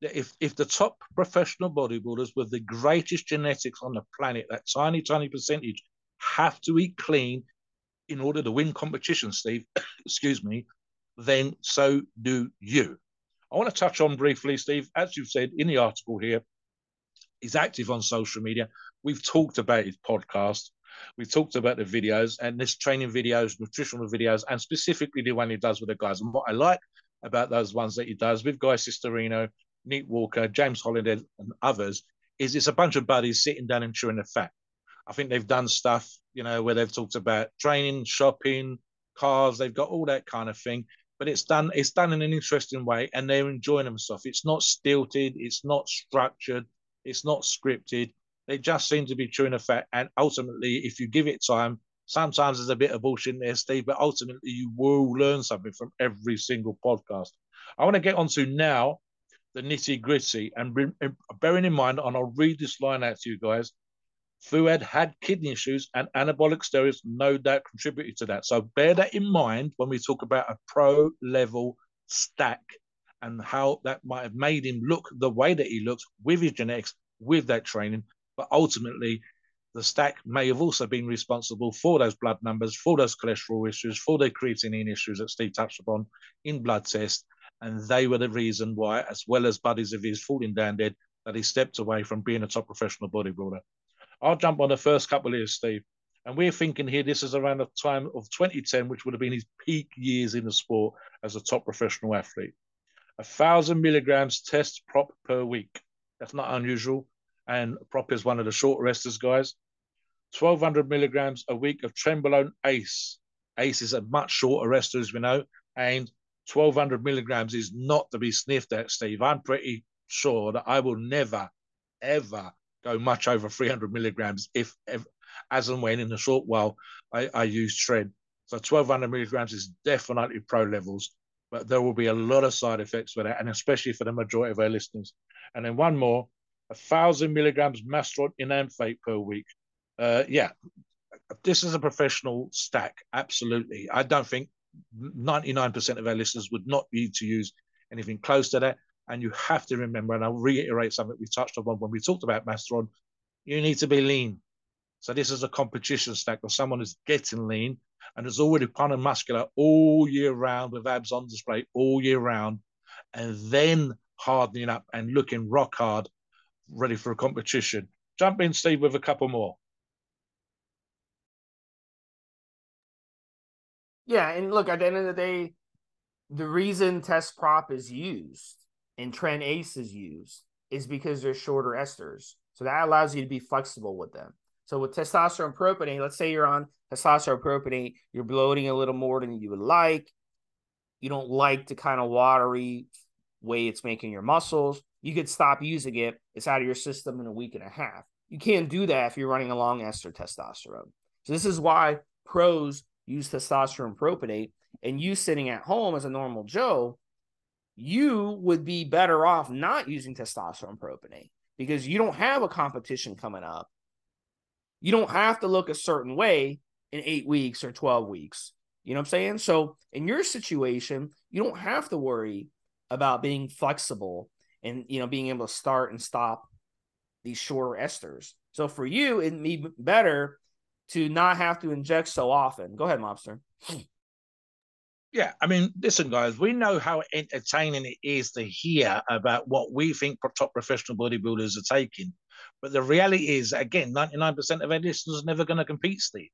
that if, if the top professional bodybuilders with the greatest genetics on the planet, that tiny, tiny percentage, have to eat clean in order to win competition, Steve, excuse me, then so do you. I want to touch on briefly, Steve, as you've said in the article here, he's active on social media. We've talked about his podcast. We've talked about the videos and this training videos, nutritional videos, and specifically the one he does with the guys. And what I like about those ones that he does with Guy Cisternino, Nick Walker, James Holliday, and others is it's a bunch of buddies sitting down and chewing the fat. I think they've done stuff, you know, where they've talked about training, shopping, cars. They've got all that kind of thing, but it's done. It's done in an interesting way, and they're enjoying themselves. It's not stilted. It's not structured. It's not scripted. They just seem to be chewing the fat. And ultimately, if you give it time, sometimes there's a bit of bullshit in there, Steve, but ultimately you will learn something from every single podcast. I want to get on to now the nitty gritty and bearing in mind, and I'll read this line out to you guys. Fouad had kidney issues and anabolic steroids no doubt contributed to that. So bear that in mind when we talk about a pro level stack and how that might have made him look the way that he looks with his genetics, with that training. But ultimately, the stack may have also been responsible for those blood numbers, for those cholesterol issues, for the creatinine issues that Steve touched upon in blood tests. And they were the reason why, as well as buddies of his falling down dead, that he stepped away from being a top professional bodybuilder. I'll jump on the first couple years, Steve. And we're thinking here this is around the time of 2010, which would have been his peak years in the sport as a top professional athlete. A thousand milligrams test prop per week. That's not unusual. And prop is one of the short resters, guys. 1200 milligrams a week of Trenbolone Ace. Ace is a much shorter rester, as we know. And 1200 milligrams is not to be sniffed at, Steve. I'm pretty sure that I will never, ever go much over 300 milligrams if, if as and when in a short while I, I use Tren. So 1200 milligrams is definitely pro levels, but there will be a lot of side effects for that, and especially for the majority of our listeners. And then one more, a thousand milligrams Masteron enanthate per week. Uh, yeah, this is a professional stack. Absolutely. I don't think 99% of our listeners would not need to use anything close to that. And you have to remember, and I'll reiterate something we touched on when we talked about Masteron, you need to be lean. So this is a competition stack of someone who's getting lean and is already kind of muscular all year round with abs on display all year round, and then hardening up and looking rock hard, ready for a competition. Jump in, Steve, with a couple more. Yeah, and look, at the end of the day, the reason test prop is used and Tren Ace is used is because they're shorter esters. So that allows you to be flexible with them. So with testosterone propionate, let's say you're on testosterone propionate, you're bloating a little more than you would like. You don't like the kind of watery way it's making your muscles. You could stop using it. It's out of your system in a week and a half. You can't do that if you're running a long ester testosterone. So this is why pros use testosterone propionate and you sitting at home as a normal Joe you would be better off not using testosterone propionate because you don't have a competition coming up. You don't have to look a certain way in eight weeks or 12 weeks. You know what I'm saying? So, in your situation, you don't have to worry about being flexible and you know being able to start and stop these shorter esters. So for you, it'd be better to not have to inject so often. Go ahead, Mobster. Yeah, I mean, listen, guys, we know how entertaining it is to hear about what we think top professional bodybuilders are taking. But the reality is, again, 99% of our listeners are never going to compete, Steve.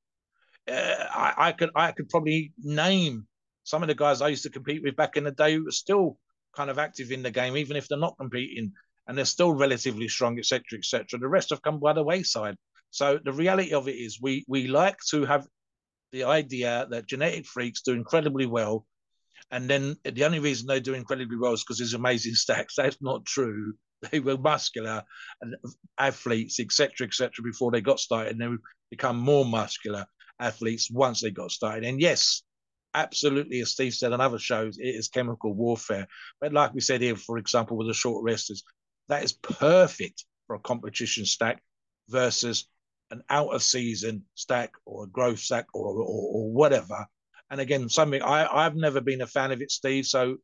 Uh, I, I, could I could probably name some of the guys I used to compete with back in the day who are still kind of active in the game, even if they're not competing. and they're still relatively strong, etc., etc. The rest have come by the wayside. So the reality of it is, we we like to have the idea that genetic freaks do incredibly well, and then the only reason they do incredibly well is because there's amazing stacks. That's not true. They were muscular and athletes, etc., etc. before they got started, and they become more muscular athletes once they got started. And yes, absolutely, as Steve said on other shows, it is chemical warfare. But like we said here, for example, with the short resters, that is perfect for a competition stack versus an out of season stack or a growth stack or, or, or whatever. And again, something I, I've never been a fan of it, Steve. So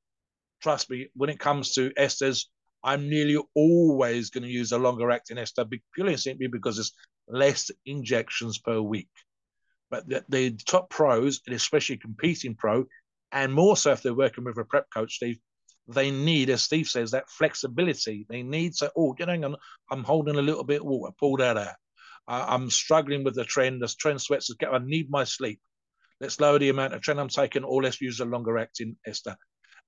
trust me, when it comes to esters, I'm nearly always going to use a longer acting ester purely simply because there's less injections per week. But the, the top pros, and especially competing pro, and more so if they're working with a prep coach, Steve, they need, as Steve says, that flexibility. They need to, oh, you know, I'm holding a little bit of water, pull that out. I'm struggling with the tren. The tren sweats. I need my sleep. Let's lower the amount of tren I'm taking, or let's use a longer acting ester,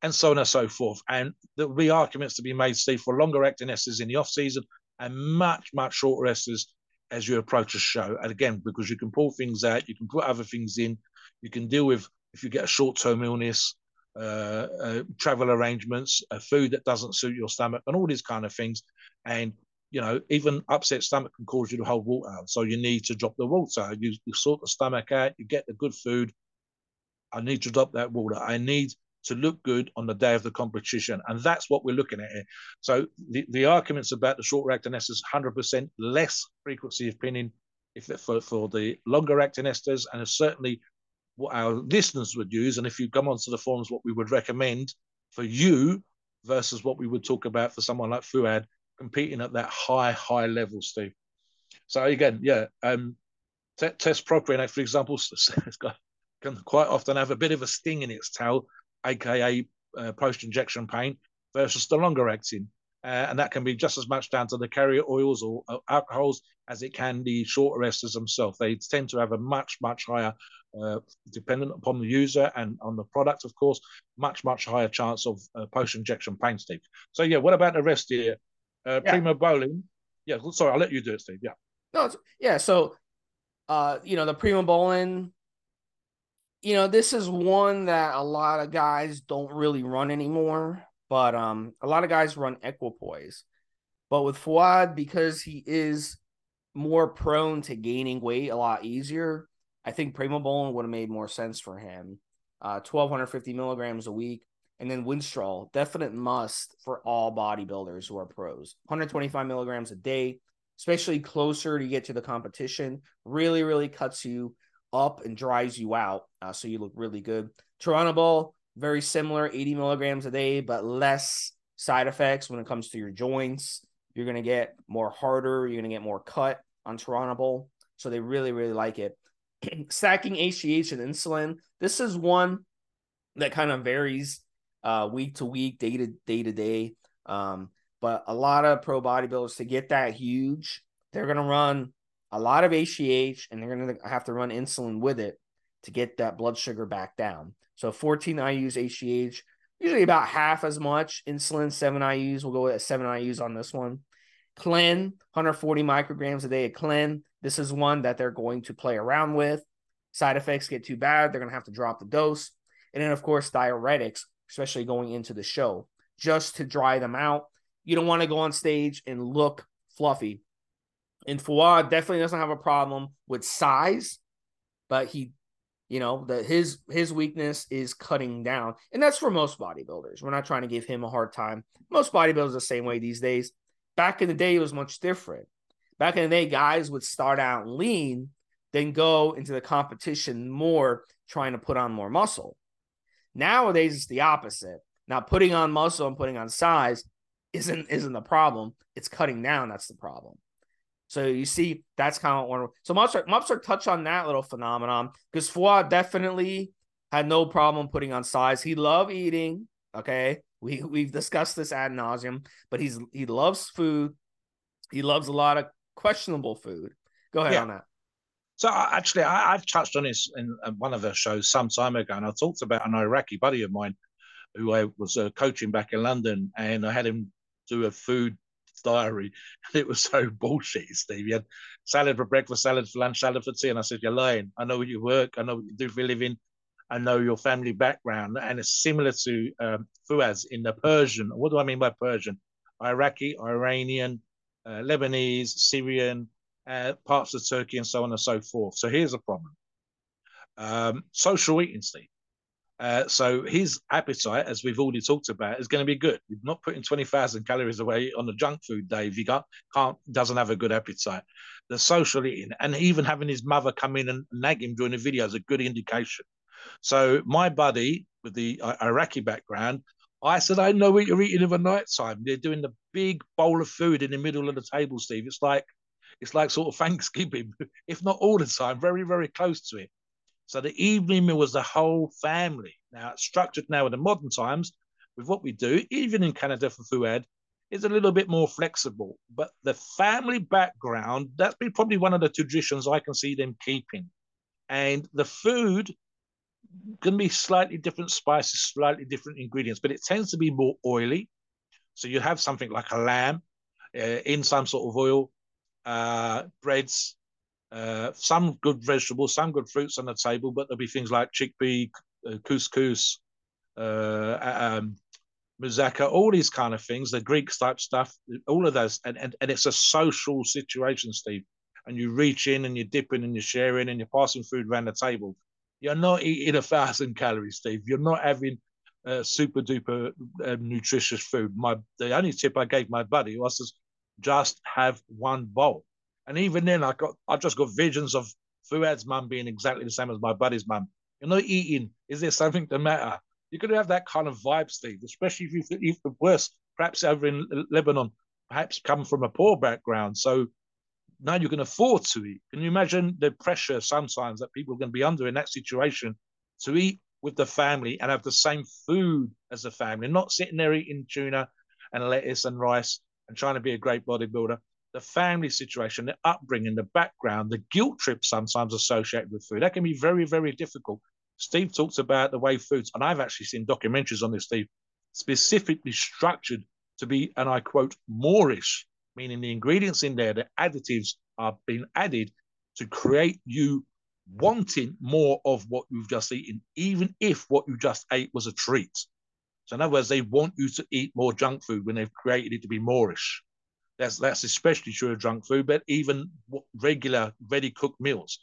and so on and so forth. And there'll be arguments to be made, Steve, for longer acting esters in the off season and much, much shorter esters as you approach a show. And again, because you can pull things out, you can put other things in, you can deal with if you get a short term illness, uh, uh, travel arrangements, uh, food that doesn't suit your stomach, and all these kind of things. And you know, even upset stomach can cause you to hold water. So you need to drop the water. You, you sort the stomach out, you get the good food. I need to drop that water. I need to look good on the day of the competition. And that's what we're looking at here. So the, the arguments about the short acting esters, 100% less frequency of pinning if for, for the longer acting esters, and certainly what our listeners would use. And if you come onto the forums, what we would recommend for you versus what we would talk about for someone like Fouad competing at that high, high level, Steve. So again, yeah, um, t- test propionate, for example, can quite often have a bit of a sting in its tail aka uh, post injection pain, versus the longer acting. Uh, and that can be just as much down to the carrier oils or uh, alcohols as it can the shorter esters themselves. They tend to have a much, much higher, uh, dependent upon the user and on the product, of course, much, much higher chance of uh, post injection pain, Steve. So, yeah, what about the rest here? Uh, yeah. Primobolan. Yeah, sorry, I'll let you do it, Steve. Yeah. No, yeah. So, uh, you know, the Primobolan you know, this is one that a lot of guys don't really run anymore, but um, a lot of guys run equipoise. But with Fouad, because he is more prone to gaining weight a lot easier, I think Primobolan would have made more sense for him. Uh, 1250 milligrams a week. And then Winstrol, definite must for all bodybuilders who are pros. 125 milligrams a day, especially closer to get to the competition, really, really cuts you up and dries you out. Uh, so you look really good. Turinabol, very similar, 80 milligrams a day, but less side effects when it comes to your joints. You're going to get more harder. You're going to get more cut on Turinabol. So they really, really like it. Stacking HGH and insulin. This is one that kind of varies uh, week to week, day to day to day. Um, but a lot of pro bodybuilders to get that huge, they're going to run a lot of HGH and they're going to have to run insulin with it to get that blood sugar back down. So 14 IUs HGH, usually about half as much insulin, 7 IUs. We'll go with 7 IUs on this one. Clen, 140 micrograms a day of Clen. This is one that they're going to play around with. Side effects get too bad, they're going to have to drop the dose. And then, of course, diuretics, especially going into the show, just to dry them out. You don't want to go on stage and look fluffy and Fouad definitely doesn't have a problem with size, but he, you know, the his his weakness is cutting down, and that's for most bodybuilders. We're not trying to give him a hard time. Most bodybuilders the same way these days. Back in the day, it was much different. Back in the day, guys would start out lean, then go into the competition more, trying to put on more muscle. Nowadays, it's the opposite. Now, putting on muscle and putting on size isn't isn't the problem. It's cutting down that's the problem. So you see, that's kind of one. So Mobster, Mobster touched on that little phenomenon because Fouad definitely had no problem putting on size. He loved eating. Okay, we we've discussed this ad nauseum, but he's he loves food. He loves a lot of questionable food. Go ahead yeah. on that. So actually, I, have touched on this in, in one of the shows some time ago, and I talked about an Iraqi buddy of mine who I was uh, coaching back in London, and I had him do a food diary. And it was so bullshit, Steve. You had salad for breakfast, salad for lunch, salad for tea. And I said, You're lying. I know what you work. I know what you do for a living. I know your family background. And it's similar to um, Fouad's in the Persian. What do I mean by Persian? Iraqi, Iranian, uh, Lebanese, Syrian, uh, parts of Turkey, and so on and so forth. So here's a problem um, social eating, Steve. Uh, so his appetite, as we've already talked about, is going to be good. He's not putting 20,000 calories away on the junk food day if he can't, can't, doesn't have a good appetite. The social eating and even having his mother come in and nag him during the video is a good indication. So my buddy with the Iraqi background, I said, I know what you're eating in the night time. They're doing the big bowl of food in the middle of the table, Steve. It's like it's like sort of Thanksgiving, if not all the time, very, very close to it. So the evening meal was the whole family. Now it's structured now in the modern times with what we do, even in Canada for Fouad, is a little bit more flexible. But the family background, that's been probably one of the traditions I can see them keeping. And the food can be slightly different spices, slightly different ingredients, but it tends to be more oily. So you have something like a lamb uh, in some sort of oil, uh, breads, uh, some good vegetables, some good fruits on the table, but there'll be things like chickpea, uh, couscous, uh, um, moussaka, all these kind of things, the Greek type stuff, all of those. And, and, and it's a social situation, Steve. And you reach in and you're dipping and you're sharing and you're passing food around the table. You're not eating a thousand calories, Steve. You're not having uh, super duper uh, nutritious food. My the only tip I gave my buddy was just have one bowl. And even then, I got I just got visions of Fouad's mum being exactly the same as my buddy's mum. You're not eating. Is there something to matter? You're going to have that kind of vibe, Steve. Especially if you've even worse, perhaps over in Lebanon, perhaps come from a poor background. So now you can afford to eat. Can you imagine the pressure sometimes that people are going to be under in that situation to eat with the family and have the same food as the family, not sitting there eating tuna and lettuce and rice and trying to be a great bodybuilder. The family situation, the upbringing, the background, the guilt trip sometimes associated with food, that can be very, very difficult. Steve talks about the way foods, and I've actually seen documentaries on this, Steve, specifically structured to be, and I quote, moreish meaning the ingredients in there, the additives are being added to create you wanting more of what you've just eaten, even if what you just ate was a treat. So in other words, they want you to eat more junk food when they've created it to be moreish. That's that's especially true of junk food, but even regular ready cooked meals.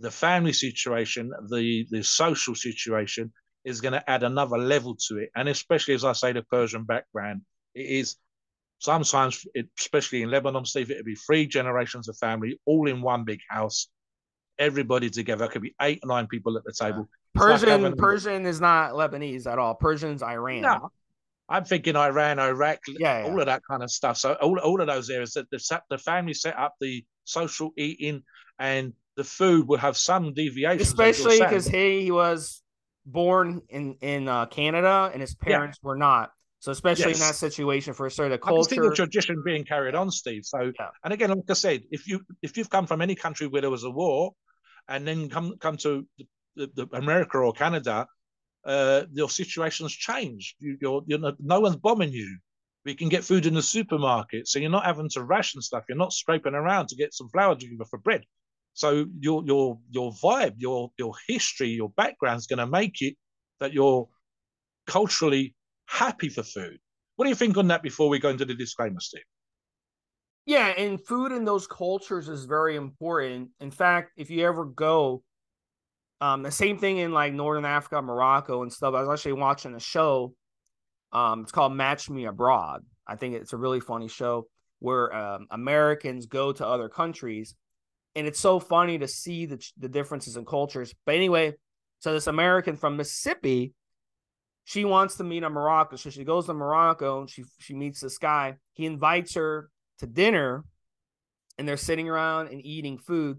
The family situation, the the social situation is going to add another level to it, and especially as I say, the Persian background, it is Sometimes, it, especially in Lebanon, Steve, it'd be three generations of family all in one big house, everybody together. It could be eight or nine people at the table. Persian. Persian is not Lebanese at all. Persian's Iran. No, I'm thinking Iran, Iraq, yeah, all yeah. of that kind of stuff. So all, all of those areas that the, the family set up the social eating and the food will have some deviation. Especially because he, he was born in in uh, Canada and his parents yeah. were not. So especially yes. in that situation for a sort of culture, I can see the tradition being carried on, Steve. So, yeah. and again, like I said, if you if you've come from any country where there was a war, and then come come to the, the America or Canada, uh, your situation's changed. You, you're, you're not, no one's bombing you. We can get food in the supermarket, so you're not having to ration stuff. You're not scraping around to get some flour to give for bread. So your your your vibe, your your history, your background is going to make it that you're culturally happy for food. What do you think on that before we go into the disclaimer, Steve? Yeah, and food in those cultures is very important. In fact, if you ever go, um, the same thing in like Northern Africa, Morocco, and stuff. I was actually watching a show. Um, it's called Match Me Abroad. I think it's a really funny show where um, Americans go to other countries, and it's so funny to see the the differences in cultures. But anyway, so this American from Mississippi she wants to meet a Morocco. So she goes to Morocco and she she meets this guy. He invites her to dinner and they're sitting around and eating food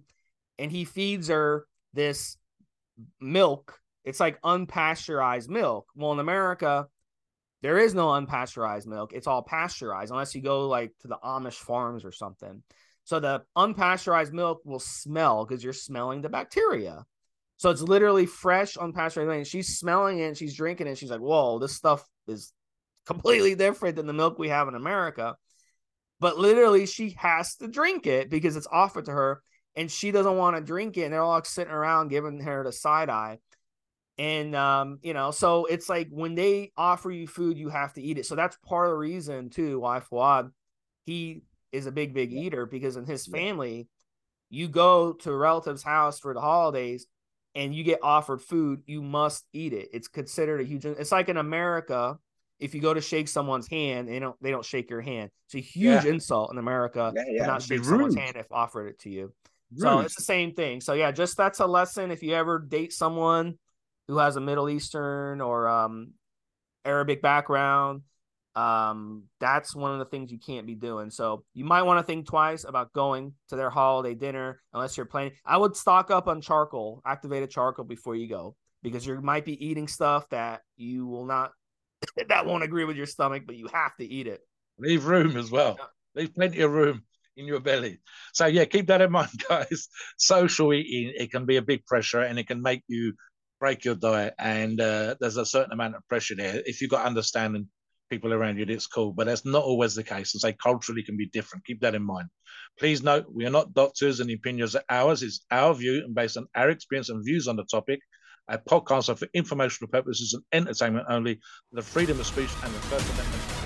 and he feeds her this milk. It's like unpasteurized milk. Well, in America, there is no unpasteurized milk. It's all pasteurized unless you go like to the Amish farms or something. So the unpasteurized milk will smell because you're smelling the bacteria. So it's literally fresh unpasteurized milk. She's smelling it, and she's drinking it. She's like, "Whoa, this stuff is completely different than the milk we have in America." but literally she has to drink it because it's offered to her and she doesn't want to drink it and they're all sitting around giving her the side eye and um you know so it's like when they offer you food you have to eat it so that's part of the reason too why Fouad he is a big big eater because in his family you go to a relative's house for the holidays and you get offered food you must eat it it's considered a huge it's like in america if you go to shake someone's hand, they don't they don't shake your hand. It's a huge yeah. insult in America yeah, yeah. to not shake someone's hand if offered it to you. Rude. So it's the same thing. So yeah, just that's a lesson. If you ever date someone who has a Middle Eastern or um, Arabic background, um, that's one of the things you can't be doing. So you might want to think twice about going to their holiday dinner unless you're planning. I would stock up on charcoal, activated charcoal before you go because you might be eating stuff that you will not that won't agree with your stomach, but you have to eat it. Leave room as well. Yeah. Leave plenty of room in your belly. So yeah, keep that in mind, guys. Social eating it can be a big pressure, and it can make you break your diet. And uh, there's a certain amount of pressure there. If you've got understanding people around you, it's cool. But that's not always the case. And say culturally can be different. Keep that in mind. Please note we are not doctors, and the opinions are ours. Is our view and based on our experience and views on the topic. Our podcasts are for informational purposes and entertainment only. The freedom of speech and the First Amendment